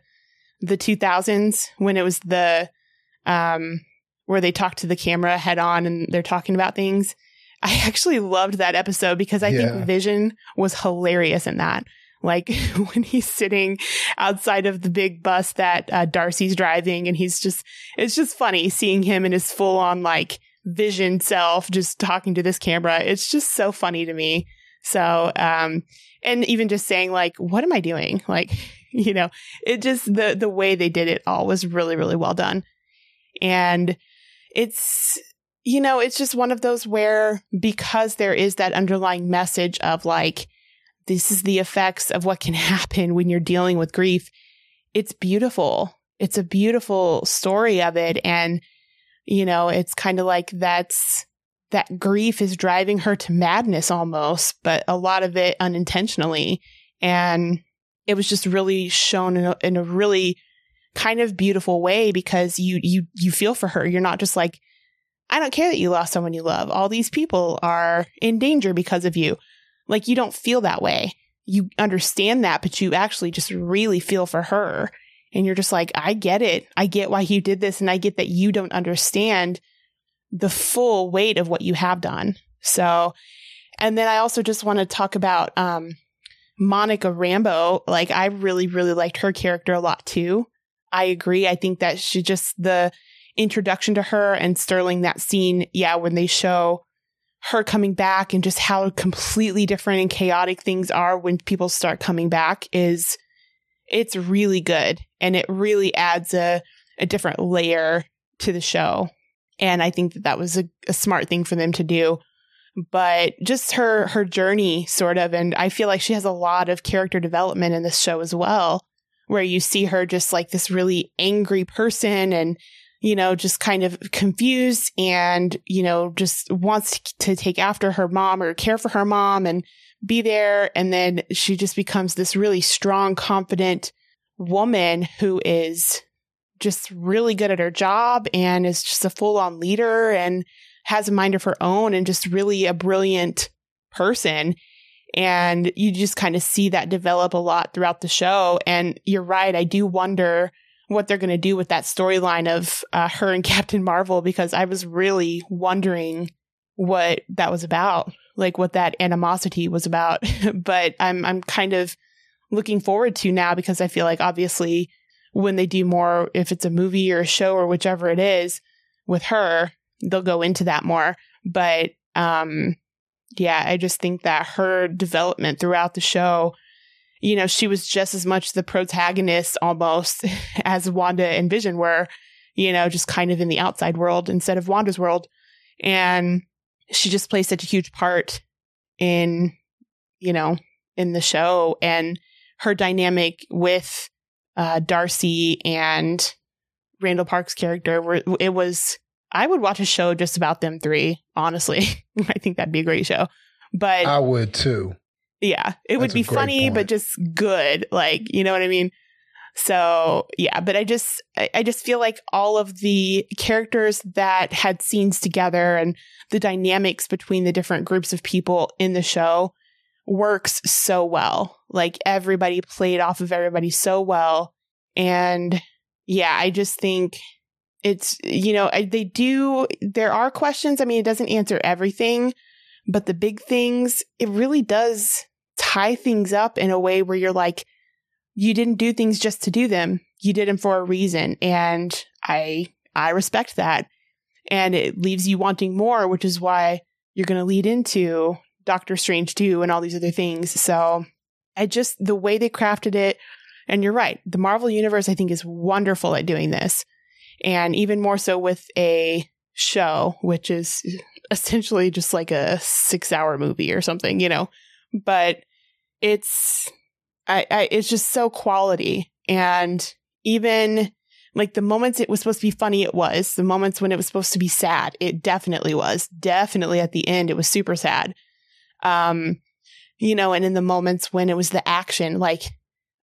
the 2000s when it was the um where they talk to the camera head on and they're talking about things. I actually loved that episode because I yeah. think Vision was hilarious in that. Like when he's sitting outside of the big bus that uh, Darcy's driving and he's just, it's just funny seeing him in his full on like vision self just talking to this camera. It's just so funny to me. So, um, and even just saying like, what am I doing? Like, you know, it just, the, the way they did it all was really, really well done. And it's, you know, it's just one of those where because there is that underlying message of like, this is the effects of what can happen when you're dealing with grief. It's beautiful. It's a beautiful story of it. And, you know, it's kind of like that's, that grief is driving her to madness almost, but a lot of it unintentionally. And it was just really shown in a, in a really kind of beautiful way because you, you, you feel for her. You're not just like, I don't care that you lost someone you love. All these people are in danger because of you. Like you don't feel that way. You understand that, but you actually just really feel for her. And you're just like, I get it. I get why you did this. And I get that you don't understand the full weight of what you have done. So, and then I also just want to talk about, um, Monica Rambeau. Like I really, really liked her character a lot too. I agree. I think that she just the introduction to her and Sterling that scene. Yeah. When they show her coming back and just how completely different and chaotic things are when people start coming back is it's really good and it really adds a, a different layer to the show. And I think that that was a, a smart thing for them to do. But just her, her journey sort of, and I feel like she has a lot of character development in this show as well, where you see her just like this really angry person and, you know, just kind of confused and, you know, just wants to take after her mom or care for her mom and be there. And then she just becomes this really strong, confident woman who is just really good at her job and is just a full on leader and has a mind of her own and just really a brilliant person. And you just kind of see that develop a lot throughout the show. And you're right. I do wonder what they're going to do with that storyline of uh, her and Captain Marvel because I was really wondering what that was about, like what that animosity was about. but I'm I'm kind of looking forward to now because I feel like obviously when they do more, if it's a movie or a show or whichever it is with her, they'll go into that more. But um, yeah, I just think that her development throughout the show, you know, she was just as much the protagonist almost as Wanda and Vision were, you know, just kind of in the outside world instead of Wanda's world. And she just plays such a huge part in, you know, in the show and her dynamic with uh, Darcy and Randall Park's character. Where it was, I would watch a show just about them three. Honestly, I think that'd be a great show. But I would too. Yeah, it would That's a be funny, point. but just good. Like, you know what I mean? So yeah, but I just, I just feel like all of the characters that had scenes together and the dynamics between the different groups of people in the show works so well. Like everybody played off of everybody so well. And yeah, I just think it's, you know, they do, there are questions. I mean, it doesn't answer everything, but the big things, it really does tie things up in a way where you're like, you didn't do things just to do them. You did them for a reason. And I, I respect that. And it leaves you wanting more, which is why you're going to lead into Doctor Strange 2 and all these other things. So I just, the way they crafted it, and you're right, the Marvel Universe, I think, is wonderful at doing this. And even more so with a show, which is essentially just like a six hour movie or something, you know, but it's, I, I, it's just so quality. And even like the moments it was supposed to be funny, it was. The moments when it was supposed to be sad, it definitely was. Definitely at the end, it was super sad. Um, you know, and in the moments when it was the action, like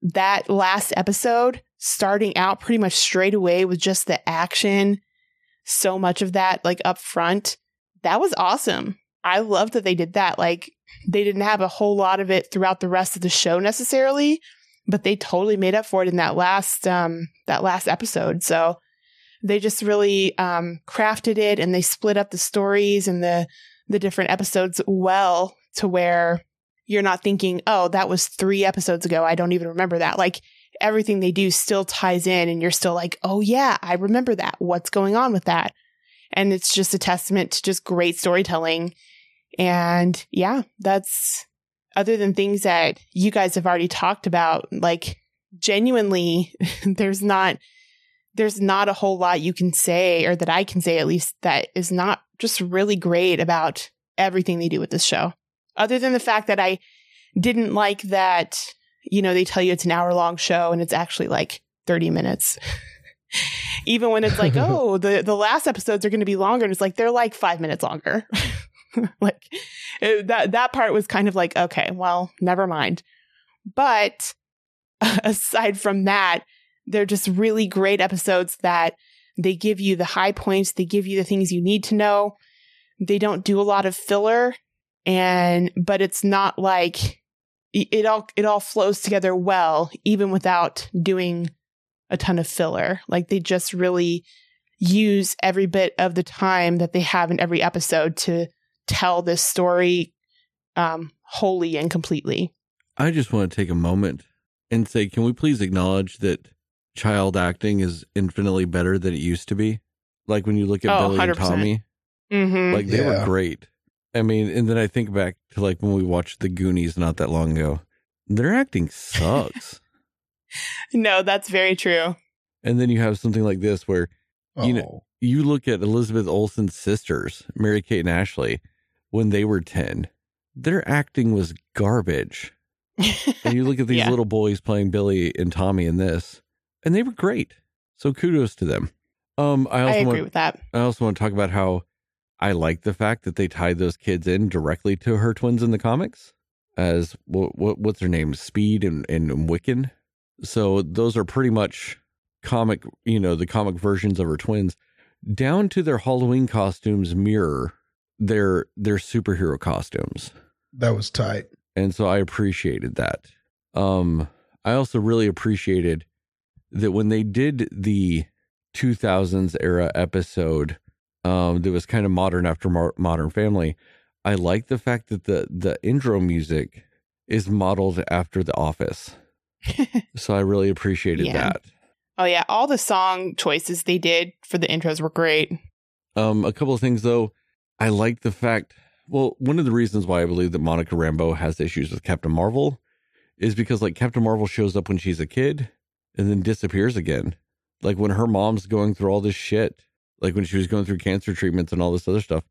that last episode, starting out pretty much straight away with just the action, so much of that like up front, that was awesome. I love that they did that. Like they didn't have a whole lot of it throughout the rest of the show necessarily, but they totally made up for it in that last um that last episode. So they just really um crafted it and they split up the stories and the the different episodes well to where you're not thinking, "Oh, that was 3 episodes ago. I don't even remember that." Like everything they do still ties in and you're still like, "Oh yeah, I remember that. What's going on with that?" And it's just a testament to just great storytelling. And yeah, that's other than things that you guys have already talked about, like genuinely, there's not, there's not a whole lot you can say, or that I can say at least, that is not just really great about everything they do with this show. Other than the fact that I didn't like that, you know, they tell you it's an hour long show and it's actually like 30 minutes. Even when it's like, oh, the, the last episodes are going to be longer. And it's like, they're like five minutes longer. like it- that that part was kind of like okay well never mind. But aside from that they're just really great episodes that they give you the high points they give you the things you need to know. They don't do a lot of filler and but it's not like it all it all flows together well even without doing a ton of filler. Like they just really use every bit of the time that they have in every episode to tell this story um, wholly and completely. I just want to take a moment and say, can we please acknowledge that child acting is infinitely better than it used to be? Like when you look at Oh, Billy and 100%. Tommy, Mm-hmm. like they were great. I mean, and then I think back to like when we watched the Goonies not that long ago. Their acting sucks. No, that's very true. and then you have something like this where You know- Oh, you look at Elizabeth Olsen's sisters, Mary Kate and Ashley, when they were 10, their acting was garbage. And you look at these Yeah. little boys playing Billy and Tommy in this, and they were great. So kudos to them. Um, I I also agree want, with that. I also want to talk about how I like the fact that they tied those kids in directly to her twins in the comics as what, what what's her name, Speed and and Wiccan. So those are pretty much comic, you know, the comic versions of her twins, down to their Halloween costumes mirror their their superhero costumes that was tight. and so I appreciated that. Um, I also really appreciated that when they did the 2000s era episode, um, that was kind of modern after Mo- Modern Family. I like the fact that the the intro music is modeled after The Office, so I really appreciated Yeah. that. oh yeah, all the song choices they did for the intros were great. Um, a couple of things though. I like the fact. Well, one of the reasons why I believe that Monica Rambeau has issues with Captain Marvel is because like Captain Marvel shows up when she's a kid and then disappears again. Like when her mom's going through all this shit, like when she was going through cancer treatments and all this other stuff,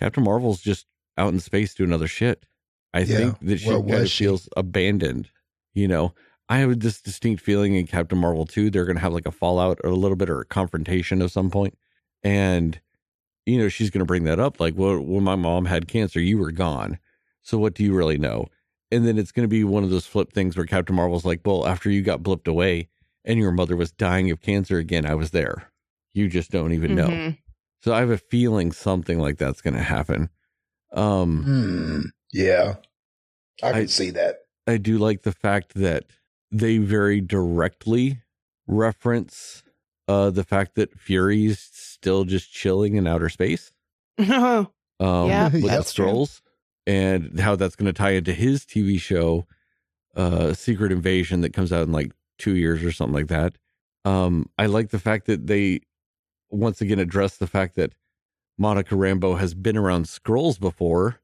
Captain Marvel's just out in space doing other shit. I Yeah, think that she kind of she? feels abandoned. You know, I have this distinct feeling in Captain Marvel 2, they're going to have like a fallout or a little bit or a confrontation of some point. And, you know, she's going to bring that up. Like, well, when my mom had cancer, you were gone. So what do you really know? And then it's going to be one of those flip things where Captain Marvel's like, well, after you got blipped away and your mother was dying of cancer again, I was there. You just don't even know. Mhm. So I have a feeling something like that's going to happen. Um, Hmm. Yeah, I can I- see that. I do like the fact that they very directly reference uh, the fact that Fury's still just chilling in outer space. Um, Yeah, with the that's Skrulls, and how that's going to tie into his TV show, uh, Secret Invasion, that comes out in like two years or something like that. Um, I like the fact that they once again address the fact that Monica Rambeau has been around Skrulls before.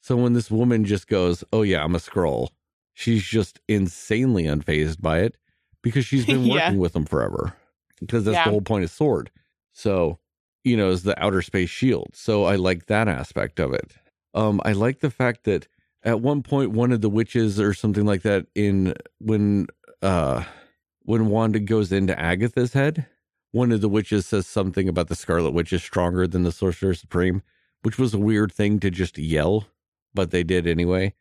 So when this woman just goes, "Oh yeah, I'm a Skrull," she's just insanely unfazed by it because she's been Yeah. working with them forever. Because that's Yeah. the whole point of Sword. So you know, is the outer space shield. So I like that aspect of it. Um, I like the fact that at one point one of the witches or something like that in when uh when Wanda goes into Agatha's head, one of the witches says something about the Scarlet Witch is stronger than the Sorcerer Supreme, which was a weird thing to just yell, but they did anyway.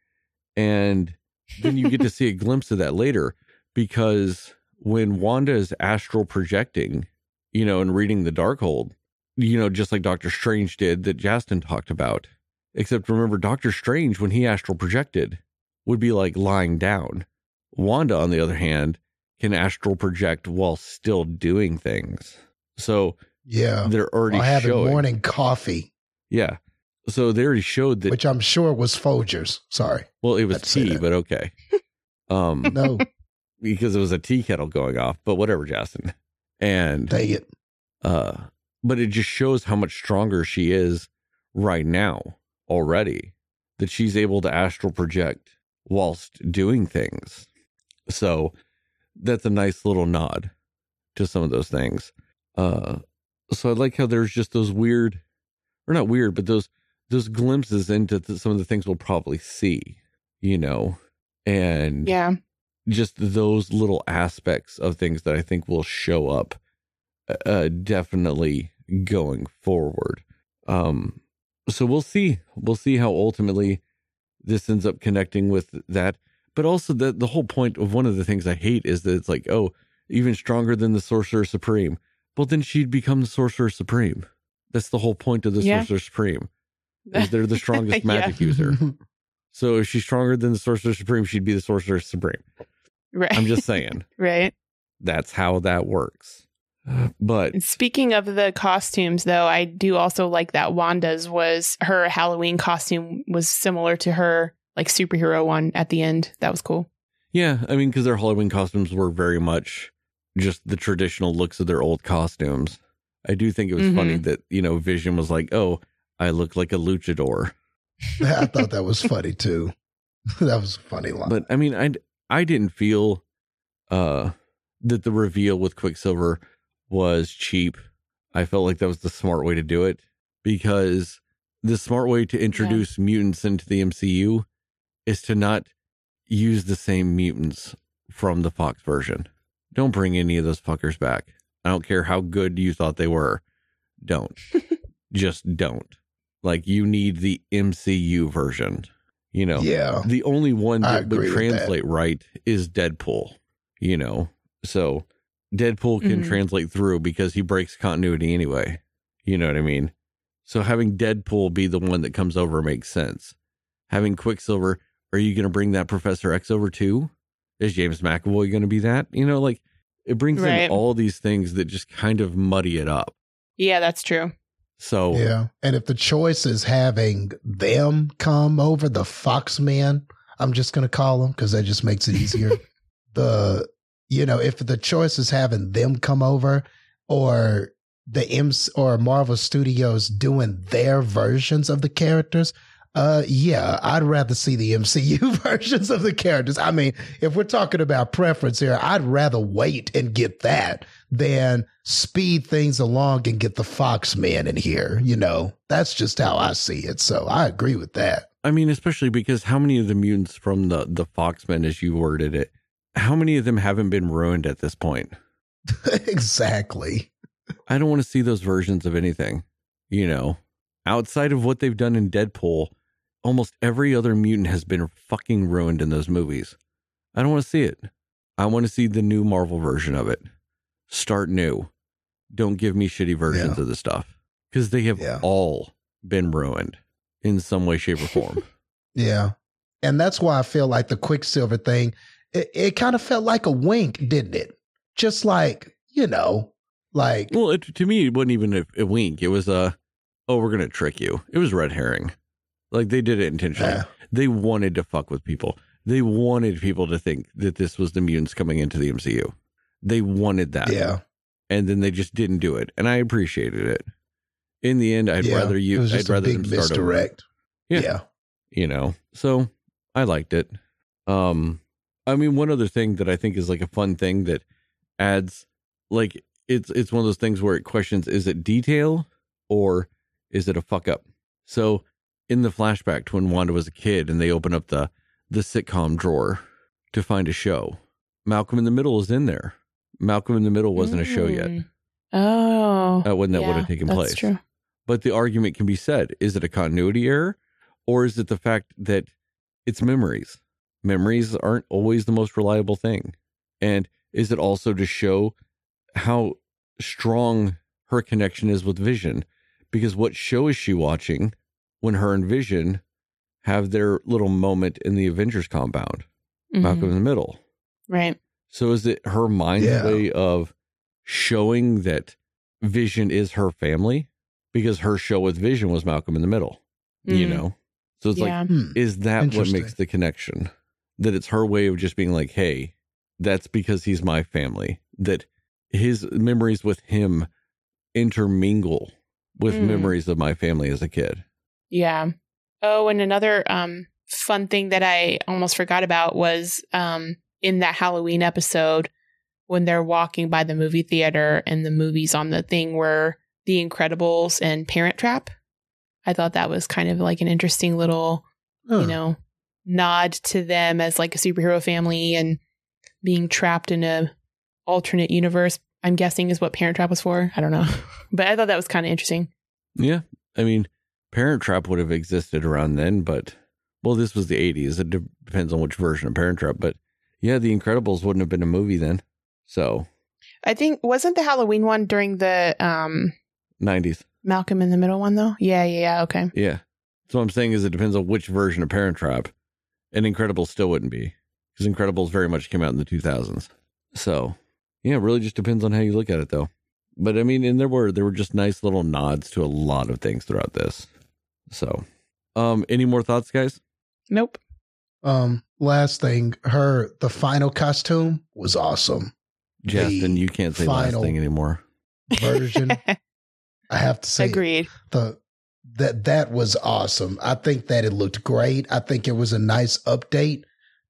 And then you get to see a glimpse of that later because when Wanda is astral projecting, you know, and reading the Darkhold, you know, just like Doctor Strange did that Justin talked about. Except remember, Doctor Strange, when he astral projected, would be like lying down. Wanda, on the other hand, can astral project while still doing things. So Yeah, they're already I having showing. morning coffee, Yeah. So they already showed that. which I'm sure was Folgers. Sorry, well, it was tea, but okay. Um, no, because it was a tea kettle going off, but whatever, Justin. And dang it. uh but it just shows how much stronger she is right now already that she's able to astral project whilst doing things so that's a nice little nod to some of those things uh so i like how there's just those weird or not weird but those those glimpses into th- some of the things we'll probably see you know and Yeah. Just those little aspects of things that I think will show up uh, definitely going forward. Um, so we'll see. We'll see how ultimately this ends up connecting with that. But also the the whole point of one of the things I hate is that it's like, oh, even stronger than the Sorcerer Supreme. Well, then she'd become the Sorcerer Supreme. That's the whole point of the Yeah. Sorcerer Supreme. Is they're the strongest Yeah. magic user. So if she's stronger than the Sorcerer Supreme, she'd be the Sorcerer Supreme. Right. I'm just saying. right. that's how that works. But Speaking of the costumes, though, I do also like that Wanda's was her Halloween costume was similar to her like superhero one at the end. That was cool. yeah, I mean, because their Halloween costumes were very much just the traditional looks of their old costumes. I do think it was Mhm. funny that, you know, Vision was like, oh, I look like a luchador. I thought that was funny too. that was a funny line. But I mean, I I didn't feel uh that the reveal with Quicksilver was cheap. I felt like that was the smart way to do it because the smart way to introduce mutants into the MCU is to not use the same mutants from the Fox version. Don't bring any of those fuckers back. I don't care how good you thought they were. Don't. Just don't. Like you need the MCU version. You know. yeah. The only one that would agree with that. translate right is Deadpool, you know? So Deadpool can Mhm. translate through because he breaks continuity anyway. You know what I mean? So having Deadpool be the one that comes over makes sense. Having Quicksilver, are you going to bring that Professor X over too? Is James McAvoy going to be that? You know, like it brings Right. in all these things that just kind of muddy it up. Yeah, that's true. So Yeah. And if the choice is having them come over, the Fox men, I'm just going to call them because that just makes it easier. the, you know, if the choice is having them come over or the M or Marvel Studios doing their versions of the characters, uh, yeah, I'd rather see the MCU versions of the characters. I mean, if we're talking about preference here, I'd rather wait and get that than speed things along and get the Fox man in here. You know, that's just how I see it. So I agree with that. I mean, especially because how many of the mutants from the the Foxmen, as you worded it, how many of them haven't been ruined at this point? exactly. I don't want to see those versions of anything. You know, outside of what they've done in Deadpool, almost every other mutant has been fucking ruined in those movies. I don't want to see it. I want to see the new Marvel version of it. Start new. Don't give me shitty versions Yeah. of the stuff because they have Yeah. all been ruined in some way, shape, or form. Yeah. And that's why I feel like the Quicksilver thing, it, it kind of felt like a wink, didn't it? Just like, you know, like, Well, it, to me, it wasn't even a, a wink. It was a, oh, we're gonna trick you. It was red herring. Like they did it intentionally. eh, They wanted to fuck with people. They wanted people to think that this was the mutants coming into the MCU. They wanted that. yeah. And then they just didn't do it, and I appreciated it. In the end, I'd yeah. rather you. I'd rather them start over. Yeah. yeah. You know, so I liked it. Um, I mean, one other thing that I think is like a fun thing that adds, like, it's it's one of those things where it questions: is it detail or is it a fuck up? So, in the flashback to when Wanda was a kid and they open up the the sitcom drawer to find a show, Malcolm in the Middle is in there. Malcolm in the Middle wasn't a show yet Mm. Oh. uh, when that would yeah, have taken that's place. true. But the argument can be said: is it a continuity error, or is it the fact that it's memories? Memories aren't always the most reliable thing, and is it also to show how strong her connection is with Vision? Because what show is she watching when her and Vision have their little moment in the Avengers compound? Mhm. Malcolm in the Middle. Right. So is it her mind's Yeah. way of showing that Vision is her family? Because her show with Vision was Malcolm in the Middle, you Mhm. know? So it's yeah. like, Hmm. is that what makes the connection? That it's her way of just being like, hey, that's because he's my family. That his memories with him intermingle with Mm. memories of my family as a kid. Yeah. Oh, and another um fun thing that I almost forgot about was um in that Halloween episode when they're walking by the movie theater and the movies on the thing were The Incredibles and Parent Trap. I thought that was kind of like an interesting little, Huh. you know, nod to them as like a superhero family and being trapped in a alternate universe. I'm guessing is what Parent Trap was for. I don't know. but I thought that was kind of interesting. Yeah. I mean, Parent Trap would have existed around then, but well, this was the 80s. It de- depends on which version of Parent Trap. But yeah, The Incredibles wouldn't have been a movie then. So, I think wasn't the Halloween one during the um 90s. Malcolm in the Middle one though? Yeah, yeah, yeah. Okay. Yeah. So, what I'm saying is it depends on which version of Parent Trap. And Incredibles still wouldn't be because Incredibles very much came out in the 2000s. So, yeah, it really just depends on how you look at it, though. But I mean, and there were there were just nice little nods to a lot of things throughout this. So, um, any more thoughts, guys? Nope. Um, last thing, her the final costume was awesome. Justin, The you can't say final- last thing anymore. Version. I have to say Agreed. the that that was awesome. I think that it looked great. I think it was a nice update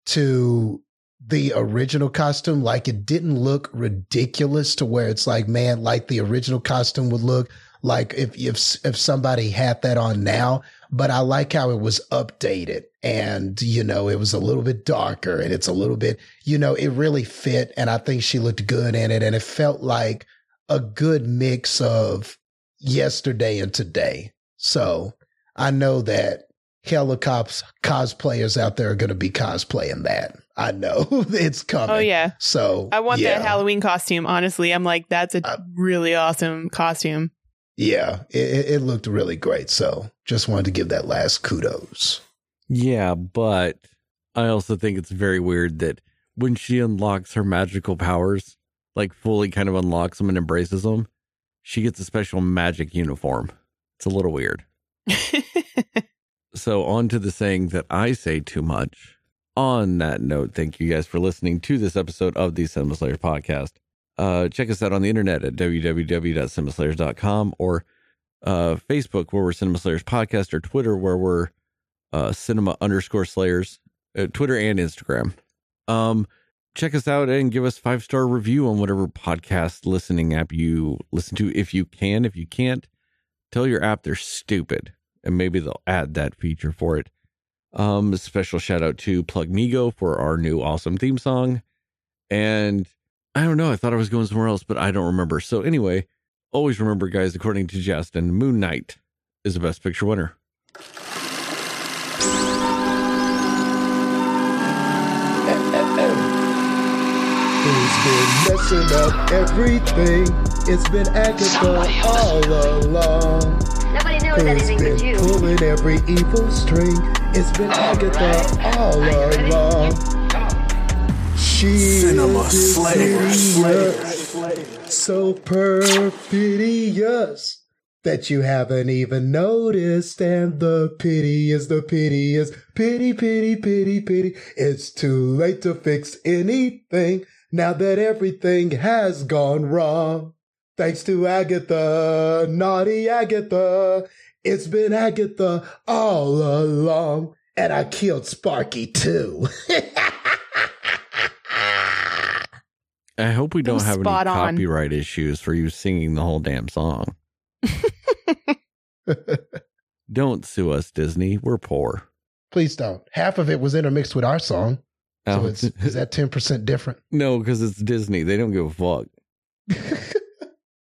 to the original costume. Like it didn't look ridiculous to where it's like, man, like the original costume would look like if if if somebody had that on now. But I like how it was updated and you know it was a little bit darker and it's a little bit you know it really fit and I think she looked good in it and it felt like a good mix of yesterday and today. So I know that hella cops cosplayers out there are going to be cosplaying that. I know it's coming. Oh yeah. So I want yeah, that Halloween costume. Honestly, I'm like, that's a Uh, really awesome costume. Yeah, it it looked really great. So just wanted to give that last kudos. Yeah, but I also think it's very weird that when she unlocks her magical powers, like fully kind of unlocks them and embraces them, she gets a special magic uniform. It's a little weird. So, on to the saying that I say too much. On that note, thank you guys for listening to this episode of the Cinema Slayers podcast. Uh, check us out on the internet at www.cinemaslayers.com or uh, Facebook, where we're Cinema Slayers podcast, or Twitter, where we're uh, cinema underscore slayers, uh, Twitter and Instagram. Um, check us out and give us five star review on whatever podcast listening app you listen to. If you can, if you can't, tell your app they're stupid and maybe they'll add that feature for it. Um, special shout out to Plug Migo for our new awesome theme song. And I don't know, I thought I was going somewhere else, but I don't remember. So anyway, always remember, guys, according to Justin, Moon Knight is the best picture winner. Who's been messing up everything? It's been Agatha all along. Nobody knows Who's anything but been you. pulling every evil string? It's been Agatha all along. She Cinema is Slayers. insidious, so perfidious that you haven't even noticed. And the pity is the pity is pity, pity, pity, pity. It's too late to fix anything now that everything has gone wrong. Thanks to Agatha, naughty Agatha. It's been Agatha all along. And I killed Sparky too. I hope we don't have any spot on. copyright issues for you singing the whole damn song. Don't sue us, Disney. We're poor. Please don't. Half of it was intermixed with our song. So Oh, it's, is that 10% different? no, because it's Disney. They don't give a fuck.